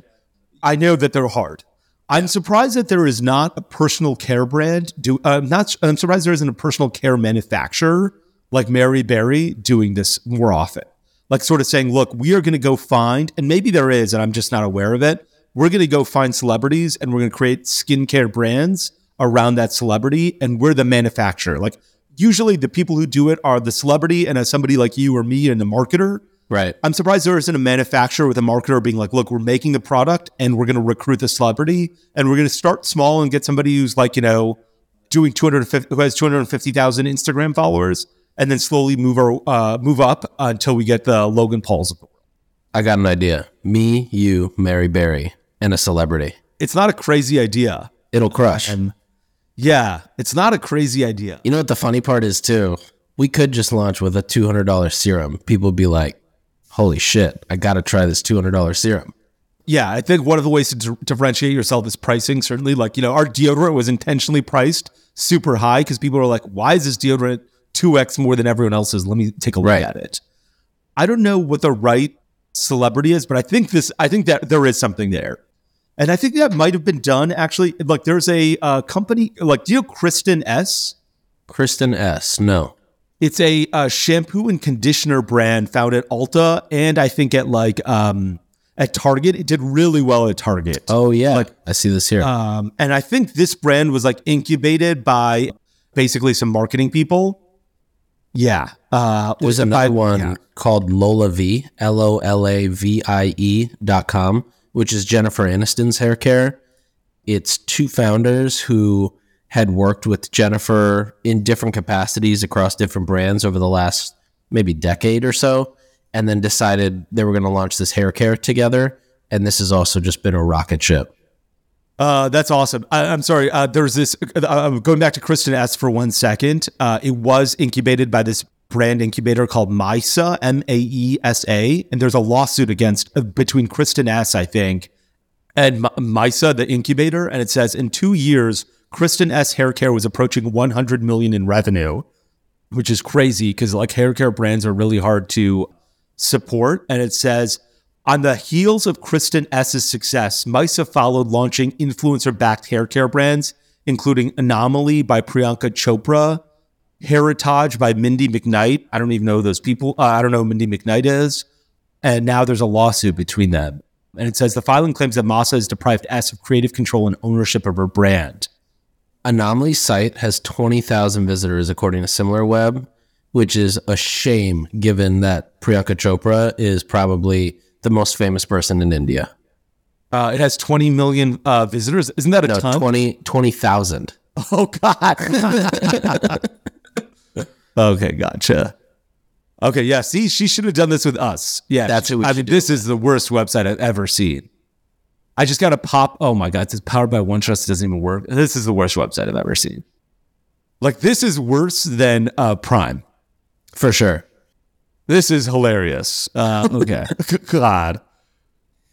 I know that they're hard. I'm surprised that there is not a personal care brand. Do uh, not. I'm surprised there isn't a personal care manufacturer like Mary Berry doing this more often like sort of saying, look, we are going to go find, and maybe there is, and I'm just not aware of it. We're going to go find celebrities and we're going to create skincare brands around that celebrity, and we're the manufacturer. Like usually the people who do it are the celebrity and as somebody like you or me and the marketer. Right. I'm surprised there isn't a manufacturer with a marketer being like, look, we're making the product and we're going to recruit the celebrity and we're going to start small and get somebody who's like, you know, doing 250, who has 250,000 Instagram followers and then slowly move our uh, move up until we get the Logan Pauls of the world. I got an idea. Me, you, Mary Berry, and a celebrity. It's not a crazy idea. It'll crush. And yeah, it's not a crazy idea. You know what the funny part is too? We could just launch with a two hundred dollar serum. People would be like, "Holy shit! I got to try this two hundred dollar serum." Yeah, I think one of the ways to d- differentiate yourself is pricing. Certainly, like you know, our deodorant was intentionally priced super high because people are like, "Why is this deodorant 2x more than everyone else's. Let me take a look right. at it. I don't know what the right celebrity is, but I think this, I think that there is something there. And I think that might have been done actually. Like there's a uh, company, like, do you know Kristin Ess? Kristin Ess, no. It's a uh, shampoo and conditioner brand found at Ulta and I think at like, um, at Target. It did really well at Target. Oh yeah, like, I see this here. Um, and I think this brand was like incubated by basically some marketing people yeah. Uh, There's another I, one yeah. called Lola L O L A V I E dot com, which is Jennifer Aniston's hair care. It's two founders who had worked with Jennifer in different capacities across different brands over the last maybe decade or so, and then decided they were going to launch this hair care together. And this has also just been a rocket ship. Uh, that's awesome. I, am sorry. Uh, there's this. I'm uh, going back to Kristin Ess for one second. Uh, it was incubated by this brand incubator called Maesa, M A E S A, and there's a lawsuit against uh, between Kristin Ess, I think, and M- Maesa, the incubator, and it says in two years, Kristin Ess Hair Care was approaching 100 million in revenue, which is crazy because like hair care brands are really hard to support, and it says on the heels of Kristin Ess's success, Maesa followed launching influencer backed hair care brands, including Anomaly by Priyanka Chopra, Heritage by Mindy McKnight. I don't even know those people. Uh, I don't know who Mindy McKnight is. And now there's a lawsuit between them. And it says the filing claims that Maesa has deprived Ess of creative control and ownership of her brand. Anomaly's site has 20,000 visitors, according to SimilarWeb, which is a shame given that Priyanka Chopra is probably the most famous person in India? Uh, it has 20 million uh, visitors. Isn't that a no, ton? 20 20,000. oh, God. Okay, gotcha. Okay, yeah. See, she should have done this with us. Yeah, That's who we I mean, this is the worst website I've ever seen. I just got to pop. Oh my god, it's powered by OneTrust. It doesn't even work. This is the worst website I've ever seen. Like this is worse than uh, Prime. For sure. This is hilarious. Uh, okay, God.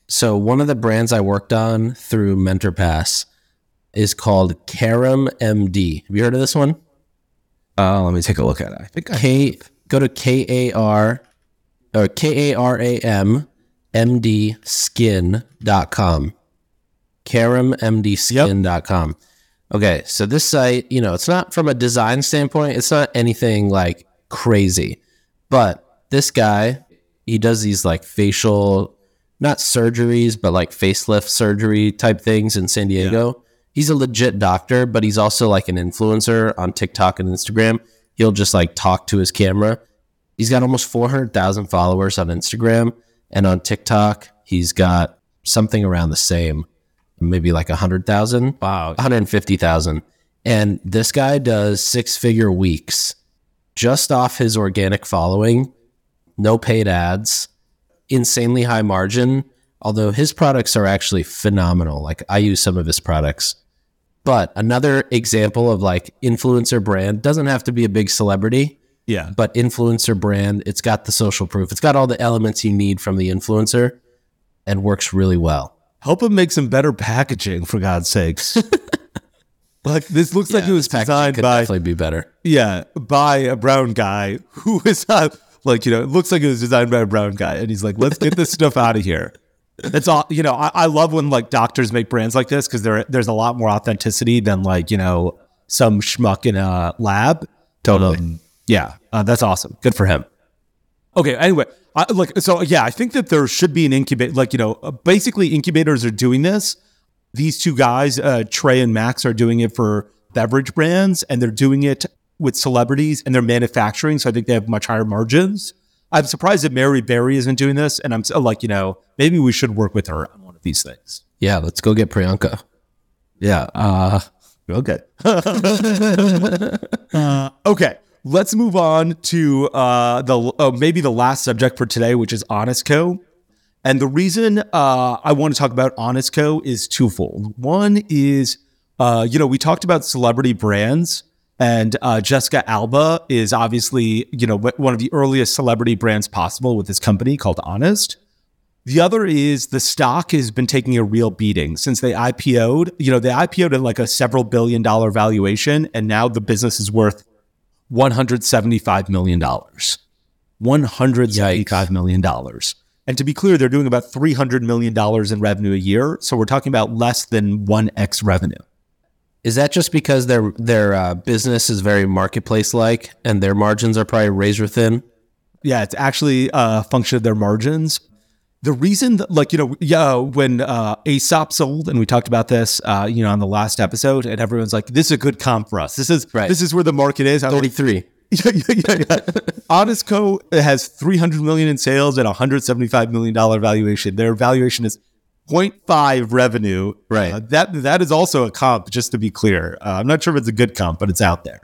So one of the brands I worked on through MentorPass is called Karam MD. Have you heard of this one? Uh, let me take a look at it. I think I K go to K A R or K A R A M M D skin.com. KaramMDskin.com. Okay, so this site, you know, it's not from a design standpoint, it's not anything like crazy. But this guy, he does these like facial not surgeries, but like facelift surgery type things in San Diego. He's a legit doctor, but he's also like an influencer on TikTok and Instagram. He'll just like talk to his camera. He's got almost 400,000 followers on Instagram and on TikTok, he's got something around the same, maybe like 100,000. Wow. 150,000. And this guy does six figure weeks just off his organic following, no paid ads, insanely high margin. Although his products are actually phenomenal. Like I use some of his products. But another example of like influencer brand doesn't have to be a big celebrity, yeah. but influencer brand, it's got the social proof. It's got all the elements you need from the influencer and works really well. Help him make some better packaging, for God's sakes. like this looks like it was designed could by definitely be better. yeah by a brown guy who is uh, like you know it looks like it was designed by a brown guy, and he's like, let's get this stuff out of here. That's all you know. I, I love when like doctors make brands like this because there there's a lot more authenticity than like you know some schmuck in a lab. Totally. Um, yeah, uh, that's awesome. Good for him. Okay. Anyway, I, like so, yeah, I think that there should be an incubator. Like you know, uh, basically incubators are doing this. These two guys, uh, Trey and Max, are doing it for beverage brands, and they're doing it with celebrities, and they're manufacturing. So I think they have much higher margins. I'm surprised that Mary Berry isn't doing this, and I'm so, like, you know, maybe we should work with her on one of these things. Yeah, let's go get Priyanka. Yeah. Uh, okay. uh, okay. Let's move on to uh, the uh, maybe the last subject for today, which is Honest Co. And the reason uh, I want to talk about Honest Co. is twofold. One is, uh, you know, we talked about celebrity brands, and uh, Jessica Alba is obviously, you know, one of the earliest celebrity brands possible with this company called Honest. The other is the stock has been taking a real beating since they IPO'd. You know, they IPO'd at like a several billion dollar valuation, and now the business is worth $175 million. $175 million. And to be clear, they're doing about $300 million in revenue a year. So we're talking about less than 1x revenue. Is that just because their their uh, business is very marketplace like and their margins are probably razor thin? Yeah, it's actually a function of their margins. The reason that, like, you know, yeah, when uh, Aesop sold, and we talked about this, uh, you know, on the last episode, and everyone's like, this is a good comp for us. This is, Right. this is where the market is. I was like, Thirty three. yeah, yeah, yeah, yeah. Honest Co has 300 million in sales and 175 million dollar valuation. Their valuation is 0.5 revenue. Right. Uh, that that is also a comp, just to be clear. Uh, I'm not sure if it's a good comp, but it's out there.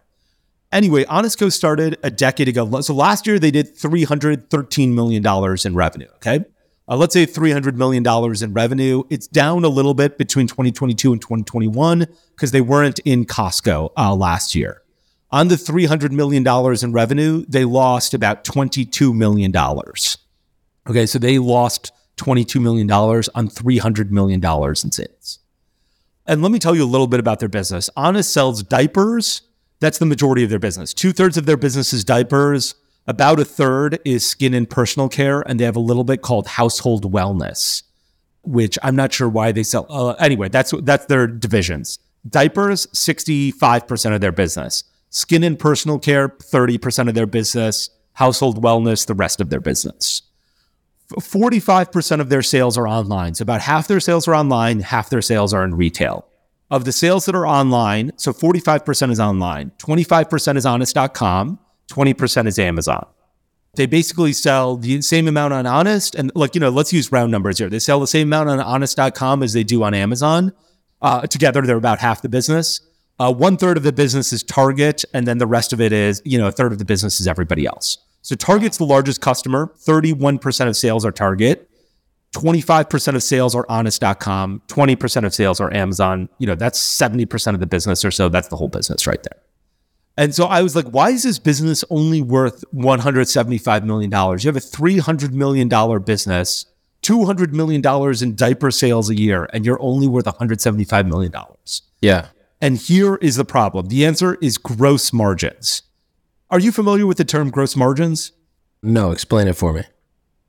Anyway, Honest Co started a decade ago. So last year they did 313 million dollars in revenue. Okay. Uh, let's say $300 million in revenue. It's down a little bit between 2022 and 2021 because they weren't in Costco uh, last year. On the $300 million in revenue, they lost about $22 million. Okay, so they lost $22 million on $300 million in sales. And let me tell you a little bit about their business. Honest sells diapers. That's the majority of their business. Two thirds of their business is diapers. About a third is skin and personal care. And they have a little bit called household wellness, which I'm not sure why they sell. Uh, anyway, that's, that's their divisions. Diapers, 65% of their business. Skin and personal care, 30% of their business. Household wellness, the rest of their business. 45% of their sales are online. So about half their sales are online, half their sales are in retail. Of the sales that are online, so 45% is online, 25% is honest.com, 20% is Amazon. They basically sell the same amount on Honest. And like, you know, let's use round numbers here. They sell the same amount on honest.com as they do on Amazon. Uh, together, they're about half the business. Uh, one third of the business is Target, and then the rest of it is, you know, a third of the business is everybody else. So Target's the largest customer. 31% of sales are Target. 25% of sales are honest.com. 20% of sales are Amazon. You know, that's 70% of the business or so. That's the whole business right there. And so I was like, why is this business only worth $175 million? You have a $300 million business, $200 million in diaper sales a year, and you're only worth $175 million. Yeah. And here is the problem the answer is gross margins. Are you familiar with the term gross margins? No, explain it for me.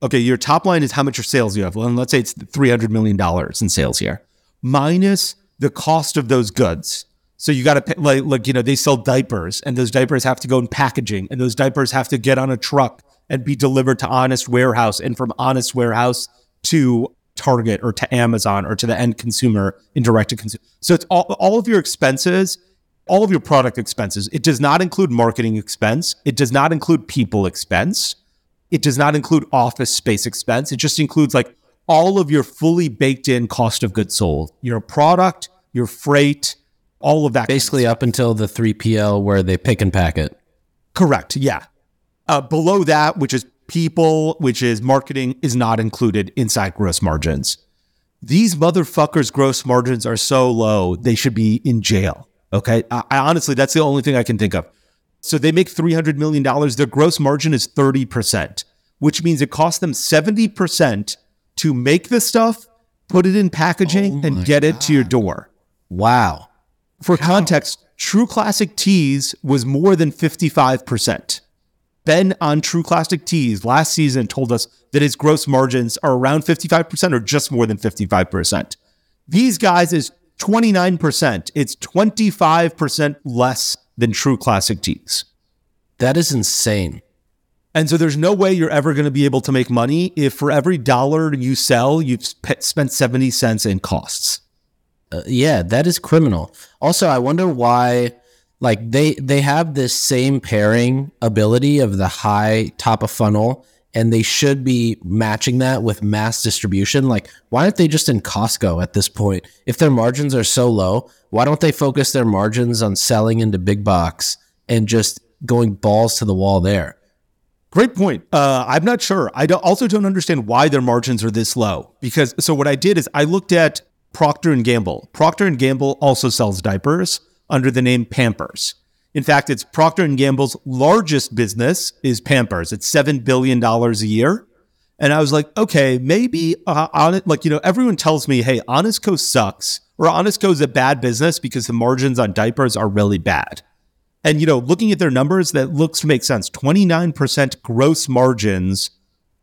Okay, your top line is how much your sales you have. Well, let's say it's $300 million in sales here, minus the cost of those goods. So you got to pay, like, like, you know, they sell diapers and those diapers have to go in packaging and those diapers have to get on a truck and be delivered to Honest Warehouse and from Honest Warehouse to Target or to Amazon or to the end consumer in direct to consumer. So it's all, all of your expenses, all of your product expenses. It does not include marketing expense. It does not include people expense. It does not include office space expense. It just includes like all of your fully baked in cost of goods sold, your product, your freight, all of that. Basically, up until the 3PL where they pick and pack it. Correct. Yeah. Uh, below that, which is people, which is marketing, is not included inside gross margins. These motherfuckers' gross margins are so low, they should be in jail. Okay. I, I honestly, that's the only thing I can think of. So they make $300 million. Their gross margin is 30%, which means it costs them 70% to make the stuff, put it in packaging, Oh and get it to your door. Wow. For context, True Classic Tees was more than 55%. Ben on True Classic Tees last season told us that his gross margins are around 55% or just more than 55%. These guys is 29%. It's 25% less than True Classic Tees. That is insane. And so there's no way you're ever going to be able to make money if for every dollar you sell, you've sp- spent 70 cents in costs. Uh, yeah, that is criminal. Also, I wonder why like they they have this same pairing ability of the high top of funnel and they should be matching that with mass distribution. Like why aren't they just in Costco at this point? If their margins are so low, why don't they focus their margins on selling into big box and just going balls to the wall there? Great point. Uh, I'm not sure. I don't, also don't understand why their margins are this low. Because so what I did is I looked at Procter and Gamble. Procter and Gamble also sells diapers under the name Pampers. In fact, it's Procter and Gamble's largest business is Pampers. It's seven billion dollars a year. And I was like, okay, maybe uh, on it, like you know, everyone tells me, hey, Honest Co sucks, or Honest Co is a bad business because the margins on diapers are really bad. And you know, looking at their numbers, that looks to make sense. Twenty nine percent gross margins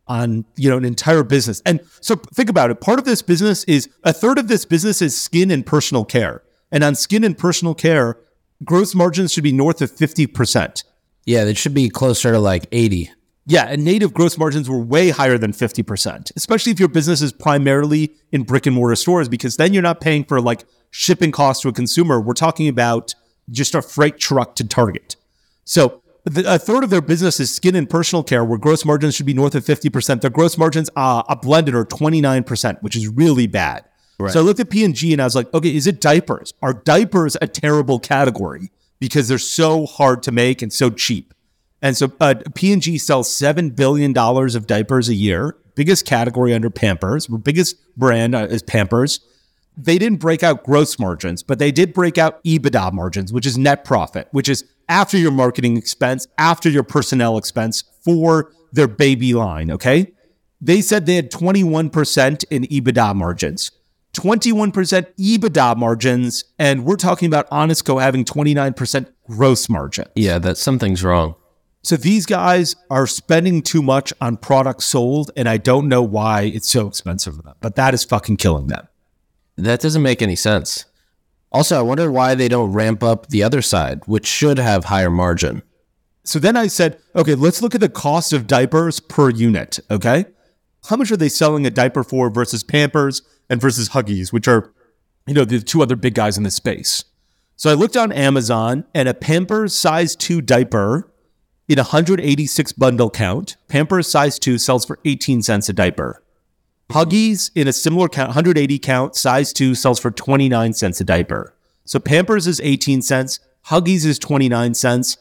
on you know an entire business. And so think about it. Part of this business is a third of this business is skin and personal care. And on skin and personal care, gross margins should be north of fifty percent. Yeah, it should be closer to like 80. Yeah, and native gross margins were way higher than 50%, especially if your business is primarily in brick and mortar stores, because then you're not paying for like shipping costs to a consumer. We're talking about just a freight truck to Target. So the, a third of their business is skin and personal care, where gross margins should be north of 50%. Their gross margins uh, a blended or 29%, which is really bad. So I looked at P&G and I was like, okay, is it diapers? Are diapers a terrible category because they're so hard to make and so cheap? And so uh, P&G sells seven billion dollars of diapers a year. Biggest category under Pampers. Biggest brand uh, is Pampers. They didn't break out gross margins, but they did break out EBITDA margins, which is net profit, which is after your marketing expense, after your personnel expense for their baby line. Okay, they said they had 21% in EBITDA margins. 21% EBITDA margins, and we're talking about Honest Co having 29% gross margin. Yeah, that something's wrong. So these guys are spending too much on products sold, and I don't know why it's so expensive for them, but that is fucking killing them. That doesn't make any sense. Also, I wonder why they don't ramp up the other side, which should have higher margin. So then I said, okay, let's look at the cost of diapers per unit. Okay. How much are they selling a diaper for versus Pampers and versus Huggies, which are, you know, the two other big guys in this space? So I looked on Amazon and a Pampers size 2 diaper in 186 bundle count, Pampers size 2 sells for 18 cents a diaper. Huggies in a similar count, 180 count, size 2 sells for 29 cents a diaper. So Pampers is 18 cents, Huggies is 29 cents,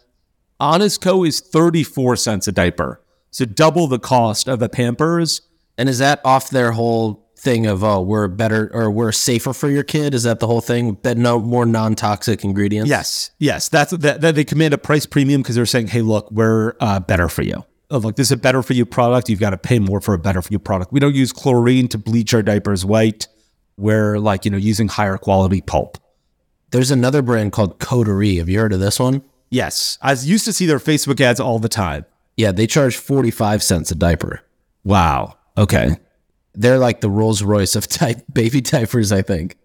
Honest Co is 34 cents a diaper. So double the cost of a Pampers. And is that off their whole thing of oh we're better or we're safer for your kid? Is that the whole thing? That no more non toxic ingredients? Yes, yes. That's that, that they command a price premium because they're saying, hey, look, we're uh, better for you. Of like this is a better for you product. You've got to pay more for a better for you product. We don't use chlorine to bleach our diapers white. We're like you know using higher quality pulp. There's another brand called Coterie. Have you heard of this one? Yes, I used to see their Facebook ads all the time. Yeah, they charge 45 cents a diaper. Wow. Okay. They're like the Rolls Royce of type baby diapers, I think.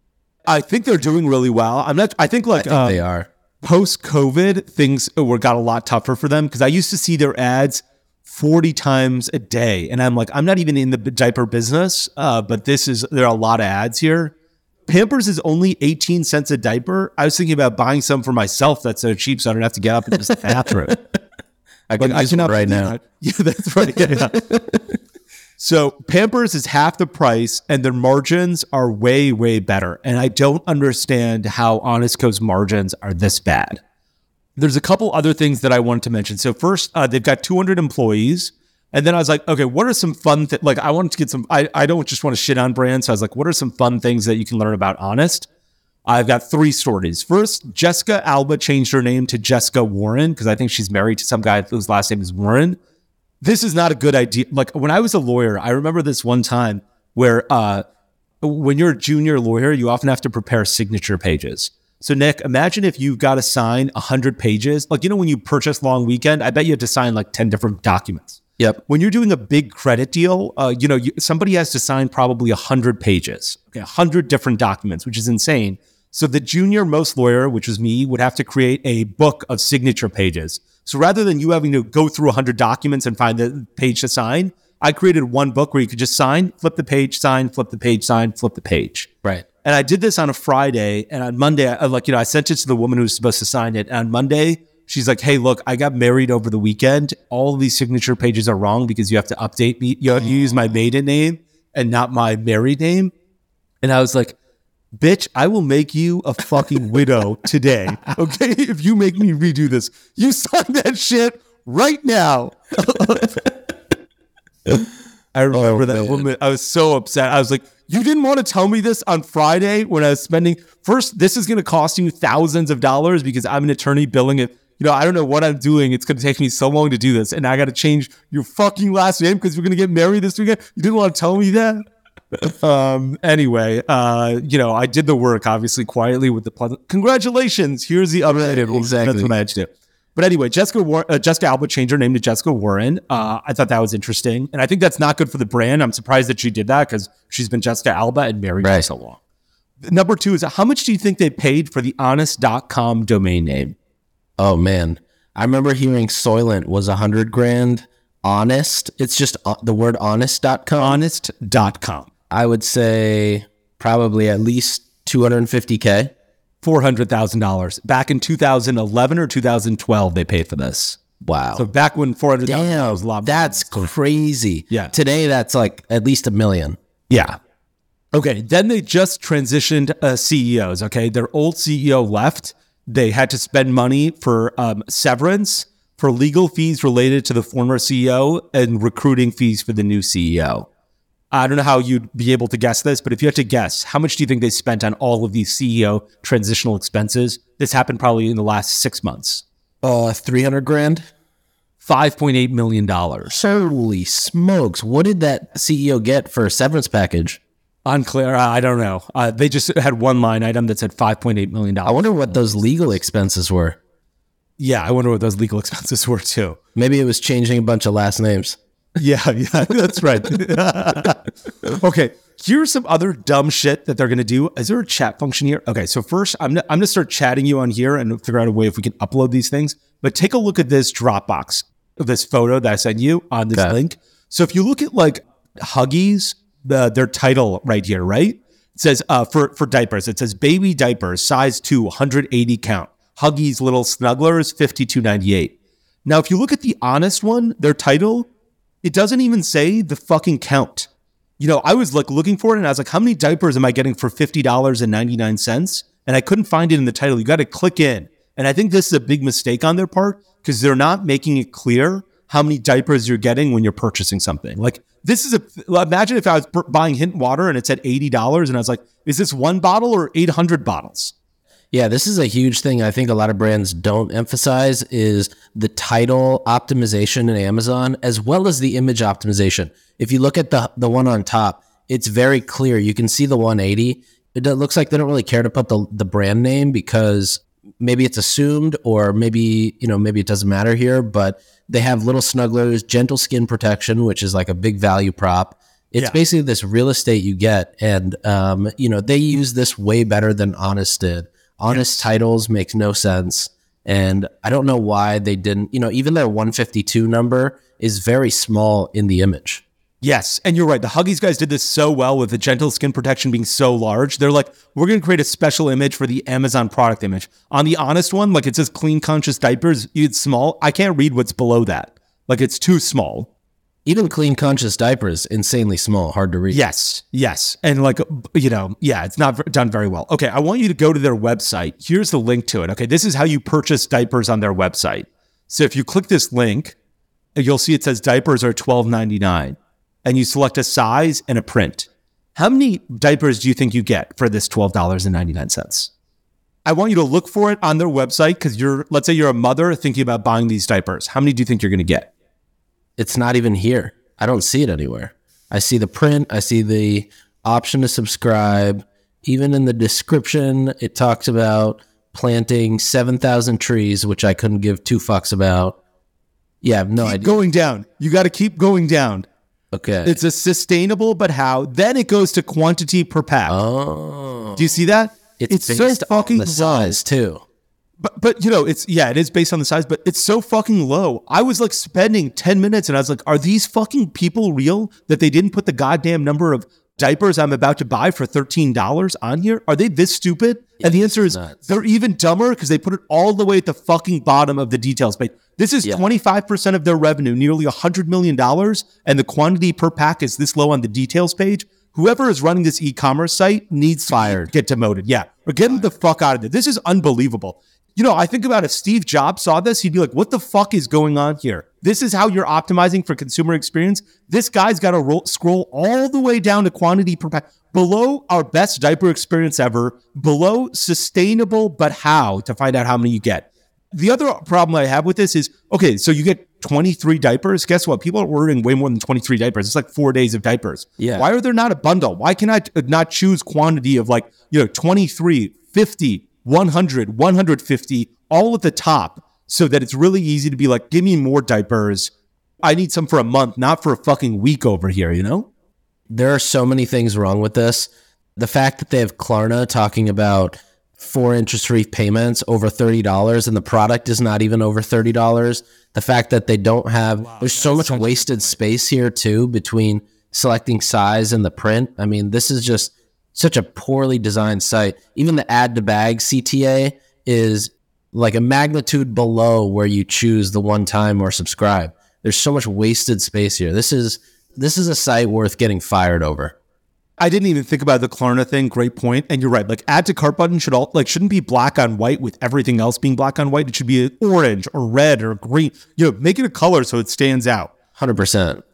I think they're doing really well. I'm not. I think like I think uh, they are. post COVID, things were got a lot tougher for them because I used to see their ads 40 times a day. And I'm like, I'm not even in the diaper business, uh, but this is, there are a lot of ads here. Pampers is only 18 cents a diaper. I was thinking about buying some for myself that's so cheap so I don't have to get up and just bathroom. I can I use one cannot right now. Yeah, that's right. Yeah, yeah. So Pampers is half the price, and their margins are way, way better. And I don't understand how Honest Co's margins are this bad. There's a couple other things that I wanted to mention. So first, uh, they've got 200 employees. And then I was like, okay, what are some fun th- like I wanted to get some I, I don't just want to shit on brands. So I was like, what are some fun things that you can learn about Honest? I've got three stories. First, Jessica Alba changed her name to Jessica Warren because I think she's married to some guy whose last name is Warren. This is not a good idea. Like when I was a lawyer, I remember this one time where uh, when you're a junior lawyer, you often have to prepare signature pages. So Nick, imagine if you've got to sign 100 pages. Like, you know, when you purchase long weekend, I bet you have to sign like 10 different documents Yep. when you're doing a big credit deal, uh, you know, you, somebody has to sign probably 100 pages, okay, 100 different documents, which is insane. So the junior most lawyer, which was me, would have to create a book of signature pages. So rather than you having to go through 100 documents and find the page to sign, I created one book where you could just sign, flip the page, sign, flip the page, sign, flip the page. Right. And I did this on a Friday. And on Monday, I like, you know, I sent it to the woman who was supposed to sign it. And on Monday, she's like, hey, look, I got married over the weekend. All these signature pages are wrong because you have to update me. You, you use my maiden name and not my married name. And I was like, bitch, I will make you a fucking widow today. Okay. If you make me redo this, you sign that shit right now. I oh, remember that man. woman. I was so upset. I was like, you didn't want to tell me this on Friday when I was spending. First, this is going to cost you thousands of dollars because I'm an attorney billing it. You know, I don't know what I'm doing. It's going to take me so long to do this. And I got to change your fucking last name because we're going to get married this weekend. You didn't want to tell me that? Um anyway uh you know i did the work obviously quietly with the pleasant congratulations here's the updated one. exactly. that's what i had to do but anyway jessica War- uh, jessica alba changed her name to jessica warren uh i thought that was interesting and i think that's not good for the brand i'm surprised that she did that because she's been jessica alba and married for Right. so long number two is how much do you think they paid for the honest.com domain name Oh man, I remember hearing Soylent was a hundred grand. Honest, it's just uh, the word honest.com. honest.com I would say probably at least 250k. $400000 back in 2011 or 2012 they paid for this Wow. so back when 400000 Damn, was a lot that's crazy. Yeah. Today that's like at least a million. Yeah. Okay. Then they just transitioned uh, CEOs. Okay. Their old CEO left. They had to spend money for um, severance, for legal fees related to the former CEO, and recruiting fees for the new CEO. I don't know how you'd be able to guess this, but if you had to guess, how much do you think they spent on all of these CEO transitional expenses? This happened probably in the last six months. Uh, 300 grand. $5.8 million. Holy smokes! What did that CEO get for a severance package? Unclear. I don't know. Uh, they just had one line item that said $5.8 million. I wonder what those legal expenses were. Yeah, I wonder what those legal expenses were too. Maybe it was changing a bunch of last names. Yeah, yeah, that's right. okay, here's some other dumb shit that they're gonna do. Is there a chat function here? Okay, so first I'm gonna, I'm gonna start chatting you on here and figure out a way if we can upload these things. But take a look at this Dropbox, this photo that I sent you on this Okay. link. So if you look at like Huggies, the their title right here, right? It says uh, for for diapers, it says baby diapers, size two, 180 count. Huggies little snugglers, 52.98. Now, if you look at the honest one, their title, it doesn't even say the fucking count. You know, I was like looking for it and I was like, how many diapers am I getting for $50.99? and I couldn't find it in the title. You got to click in. And I think this is a big mistake on their part because they're not making it clear how many diapers you're getting when you're purchasing something. Like this is a imagine if I was buying Hint water and it said eighty dollars, and I was like, is this one bottle or eight hundred bottles? Yeah, this is a huge thing. I think a lot of brands don't emphasize is the title optimization in Amazon as well as the image optimization. If you look at the the one on top, it's very clear. You can see the 180. It looks like they don't really care to put the the brand name because maybe it's assumed or maybe you know maybe it doesn't matter here but they have little snugglers gentle skin protection which is like a big value prop it's yeah. basically this real estate you get and um, you know they use this way better than honest did honest yes. titles makes no sense and i don't know why they didn't you know even their 152 number is very small in the image Yes, and you're right. The Huggies guys did this so well with the gentle skin protection being so large. They're like, we're going to create a special image for the Amazon product image. On the honest one, like it says clean conscious diapers, it's small. I can't read what's below that. Like it's too small. Even clean conscious diapers, insanely small, hard to read. Yes, yes. And like, you know, yeah, it's not done very well. Okay, I want you to go to their website. Here's the link to it. Okay, this is how you purchase diapers on their website. So if you click this link, you'll see it says diapers are $12.99 and you select a size and a print, how many diapers do you think you get for this $12.99? I want you to look for it on their website because you're, let's say you're a mother thinking about buying these diapers. How many do you think you're going to get? It's not even here. I don't see it anywhere. I see the print, I see the option to subscribe. Even in the description, it talks about planting 7,000 trees, which I couldn't give two fucks about. Yeah, I have no keep idea. Going down. You got to keep going down. Okay. It's a sustainable, but how? Then it goes to quantity per pack. Oh. Do you see that? It's, it's so fucking the size too. But but you know, it's yeah, it is based on the size, but it's so fucking low. I was like spending 10 minutes and I was like, are these fucking people real that they didn't put the goddamn number of diapers I'm about to buy for $13 on here? Are they this stupid? and the answer is nuts. they're even dumber because they put it all the way at the fucking bottom of the details page. This is yeah. 25% of their revenue, nearly $100 million, and the quantity per pack is this low on the details page. Whoever is running this e-commerce site needs fired, get demoted. Yeah, or get them the fuck out of there. This is unbelievable. You know, I think about if Steve Jobs saw this, he'd be like, what the fuck is going on here? This is how you're optimizing for consumer experience. This guy's got to roll, scroll all the way down to quantity per pack, below our best diaper experience ever, below sustainable, but how to find out how many you get. The other problem I have with this is okay, so you get 23 diapers. Guess what? People are ordering way more than 23 diapers. It's like four days of diapers. Yeah. Why are there not a bundle? Why can I not choose quantity of like, you know, 23, 50, 100, 150, all at the top so that it's really easy to be like, give me more diapers. I need some for a month, not for a fucking week over here, you know? There are so many things wrong with this. The fact that they have Klarna talking about four interest free payments over $30 and the product is not even over $30. The fact that they don't have, wow, there's so much wasted space here too between selecting size and the print. I mean, this is just such a poorly designed site. Even the add to bag CTA is like a magnitude below where you choose the one time or subscribe. There's so much wasted space here. This is this is a site worth getting fired over. I didn't even think about the Klarna thing. Great point. And you're right. Like add to cart button should all like shouldn't be black on white with everything else being black on white. It should be orange or red or green. You know, make it a color so it stands out. Hundred percent.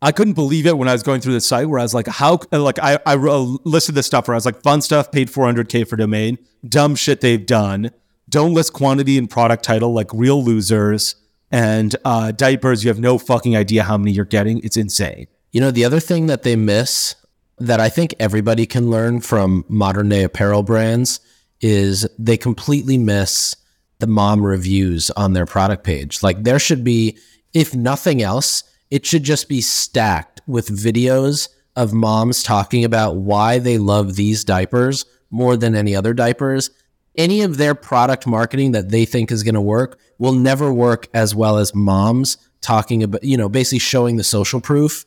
I couldn't believe it when I was going through the site where I was like, how, like, I, I listed this stuff where I was like, fun stuff, paid 400K for domain, dumb shit they've done, don't list quantity and product title like real losers, and uh, diapers, you have no fucking idea how many you're getting. It's insane. You know, the other thing that they miss that I think everybody can learn from modern day apparel brands is they completely miss the mom reviews on their product page. Like, there should be, if nothing else, it should just be stacked with videos of moms talking about why they love these diapers more than any other diapers. Any of their product marketing that they think is going to work will never work as well as moms talking about, you know, basically showing the social proof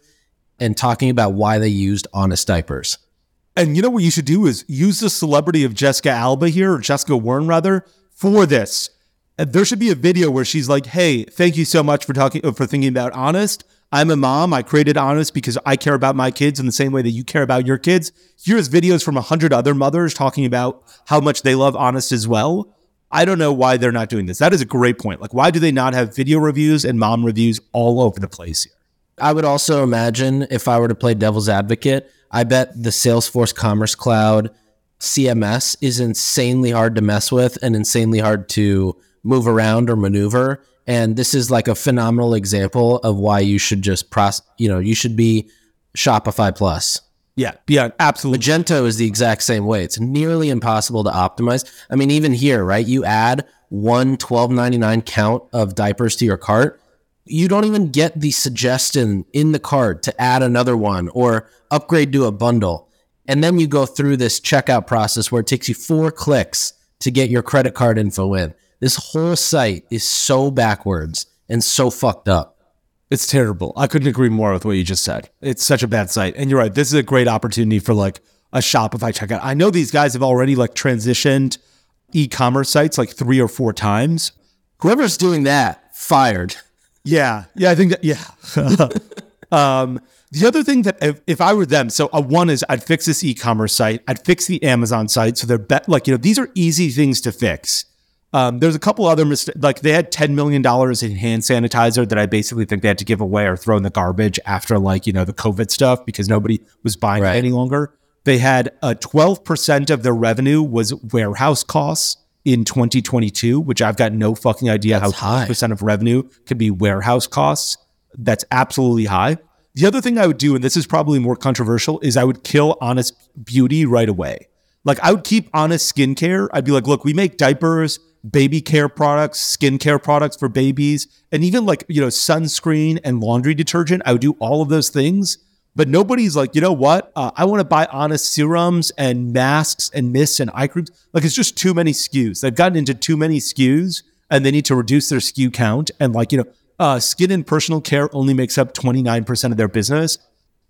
and talking about why they used honest diapers. And you know what you should do is use the celebrity of Jessica Alba here, or Jessica Warren rather, for this. There should be a video where she's like, "Hey, thank you so much for talking for thinking about honest. I'm a mom. I created Honest because I care about my kids in the same way that you care about your kids. Here's videos from a hundred other mothers talking about how much they love Honest as well. I don't know why they're not doing this. That is a great point. Like, why do they not have video reviews and mom reviews all over the place here? I would also imagine if I were to play devil's advocate, I bet the Salesforce Commerce Cloud CMS is insanely hard to mess with and insanely hard to move around or maneuver. And this is like a phenomenal example of why you should just pros, you know, you should be Shopify Plus. Yeah, yeah, absolutely. Magento is the exact same way. It's nearly impossible to optimize. I mean, even here, right? You add one $12.99 count of diapers to your cart. You don't even get the suggestion in the cart to add another one or upgrade to a bundle. And then you go through this checkout process where it takes you four clicks to get your credit card info in. This whole site is so backwards and so fucked up. It's terrible. I couldn't agree more with what you just said. It's such a bad site. And you're right. This is a great opportunity for like a Shopify checkout. I check out. I know these guys have already like transitioned e-commerce sites like three or four times. Whoever's doing that, fired. Yeah. Yeah, I think that yeah. um the other thing that if, if I were them, so uh, one is I'd fix this e-commerce site, I'd fix the Amazon site, so they're bet like you know these are easy things to fix. Um, there's a couple other mistakes, like they had ten million dollars in hand sanitizer that I basically think they had to give away or throw in the garbage after like you know the COVID stuff because nobody was buying Right. it any longer. They had uh, twelve percent of their revenue was warehouse costs in 2022, which I've got no fucking idea That's how high. percent of revenue could be warehouse costs. That's absolutely high. The other thing I would do, and this is probably more controversial, is I would kill Honest Beauty right away. Like I would keep Honest Skincare. I'd be like, look, we make diapers, baby care products, skincare products for babies, and even like, you know, sunscreen and laundry detergent. I would do all of those things. But nobody's like, you know what? Uh, I want to buy Honest serums and masks and mists and eye creams. Like it's just too many SKUs. They've gotten into too many SKUs and they need to reduce their SKU count. And like, you know, uh, skin and personal care only makes up 29% of their business.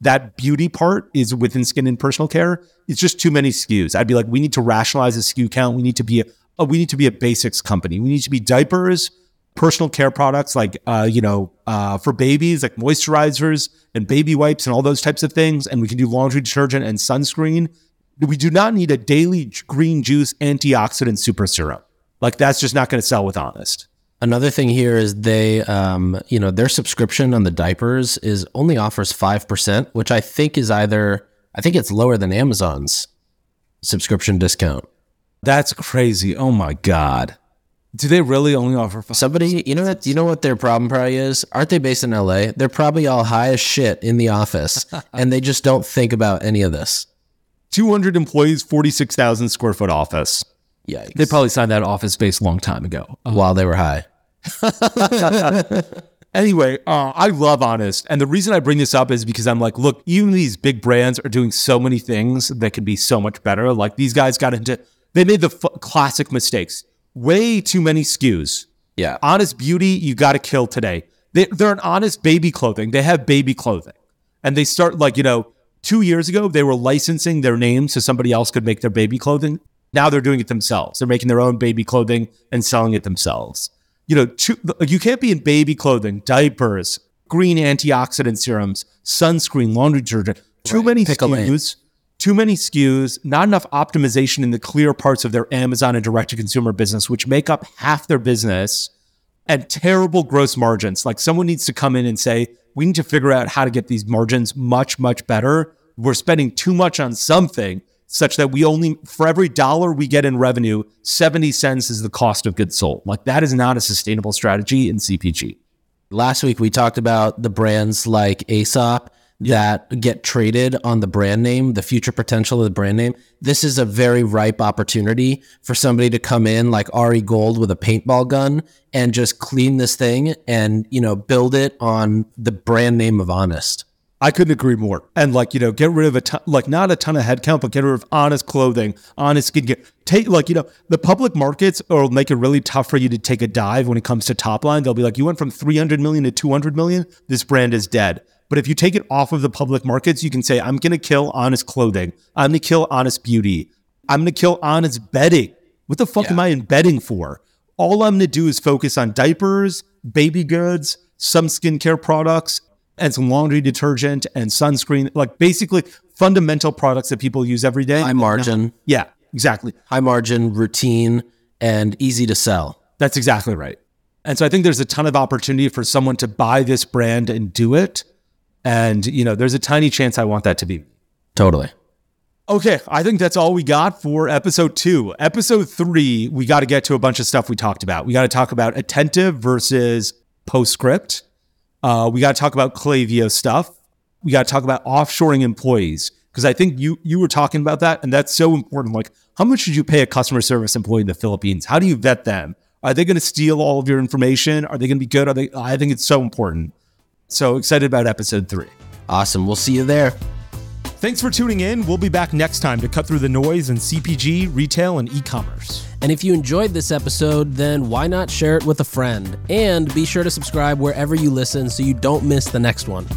That beauty part is within skin and personal care. It's just too many SKUs. I'd be like, we need to rationalize the SKU count. We need to be uh, we need to be a basics company. We need to be diapers, personal care products like, uh, you know, uh, for babies, like moisturizers and baby wipes and all those types of things. And we can do laundry detergent and sunscreen. We do not need a daily green juice antioxidant super serum. Like that's just not going to sell with Honest. Another thing here is they, um, you know, their subscription on the diapers is only offers five percent, which I think is either, I think it's lower than Amazon's subscription discount. That's crazy. Oh my God. Do they really only offer five? Somebody, you know what, you know what their problem probably is? Aren't they based in LA? They're probably all high as shit in the office, and they just don't think about any of this. 200 employees, 46,000 square foot office. Yikes! They probably signed that office space a long time ago. while they were high. Anyway, uh, I love Honest. And the reason I bring this up is because I'm like, look, even these big brands are doing so many things that could be so much better. Like these guys got into, they made the f- classic mistakes. Way too many SKUs. Yeah, Honest Beauty, you got to kill today. They, they're an honest baby clothing. They have baby clothing. And they start like, you know, two years ago, they were licensing their names so somebody else could make their baby clothing. Now they're doing it themselves. They're making their own baby clothing and selling it themselves. You know, two, you can't be in baby clothing, diapers, green antioxidant serums, sunscreen, laundry detergent. Too many Pick. SKUs too many SKUs, not enough optimization in the clear parts of their Amazon and direct to consumer business, which make up half their business, and terrible gross margins. Like someone needs to come in and say, we need to figure out how to get these margins much, much better. We're spending too much on something such that we only, for every dollar we get in revenue, 70 cents is the cost of goods sold. Like that is not a sustainable strategy in CPG. last week we talked about the brands like Aesop that get traded on the brand name, the future potential of the brand name. This is a very ripe opportunity for somebody to come in like Ari Gold with a paintball gun and just clean this thing and, you know, build it on the brand name of Honest. I couldn't agree more. And like, you know, get rid of a ton, like not a ton of headcount, but get rid of honest clothing, honest skincare. Take like, you know, the public markets will make it really tough for you to take a dive when it comes to top line. They'll be like, you went from 300 million to 200 million. This brand is dead. But if you take it off of the public markets, you can say, I'm going to kill honest clothing. I'm going to kill honest beauty. I'm going to kill honest bedding. What the fuck am I in bedding for? All I'm going to do is focus on diapers, baby goods, some skincare products, and some laundry detergent and sunscreen, like basically fundamental products that people use every day. High margin, yeah, exactly. high margin, routine, and easy to sell. That's exactly right. And so I think there's a ton of opportunity for someone to buy this brand and do it. And, you know, there's a tiny chance I want that to be. Totally. Okay, I think that's all we got for episode two. Episode three, we got to get to a bunch of stuff we talked about. We got to talk about attentive versus postscript. Uh, we got to talk about Klaviyo stuff. We got to talk about offshoring employees because I think you you were talking about that, and that's so important. Like, how much should you pay a customer service employee in the Philippines? How do you vet them? Are they going to steal all of your information? Are they going to be good? Are they? I think it's so important. So excited about episode three. Awesome. We'll see you there. Thanks for tuning in. We'll be back next time to cut through the noise in CPG, retail, and e commerce. And if you enjoyed this episode, then why not share it with a friend? And be sure to subscribe wherever you listen so you don't miss the next one.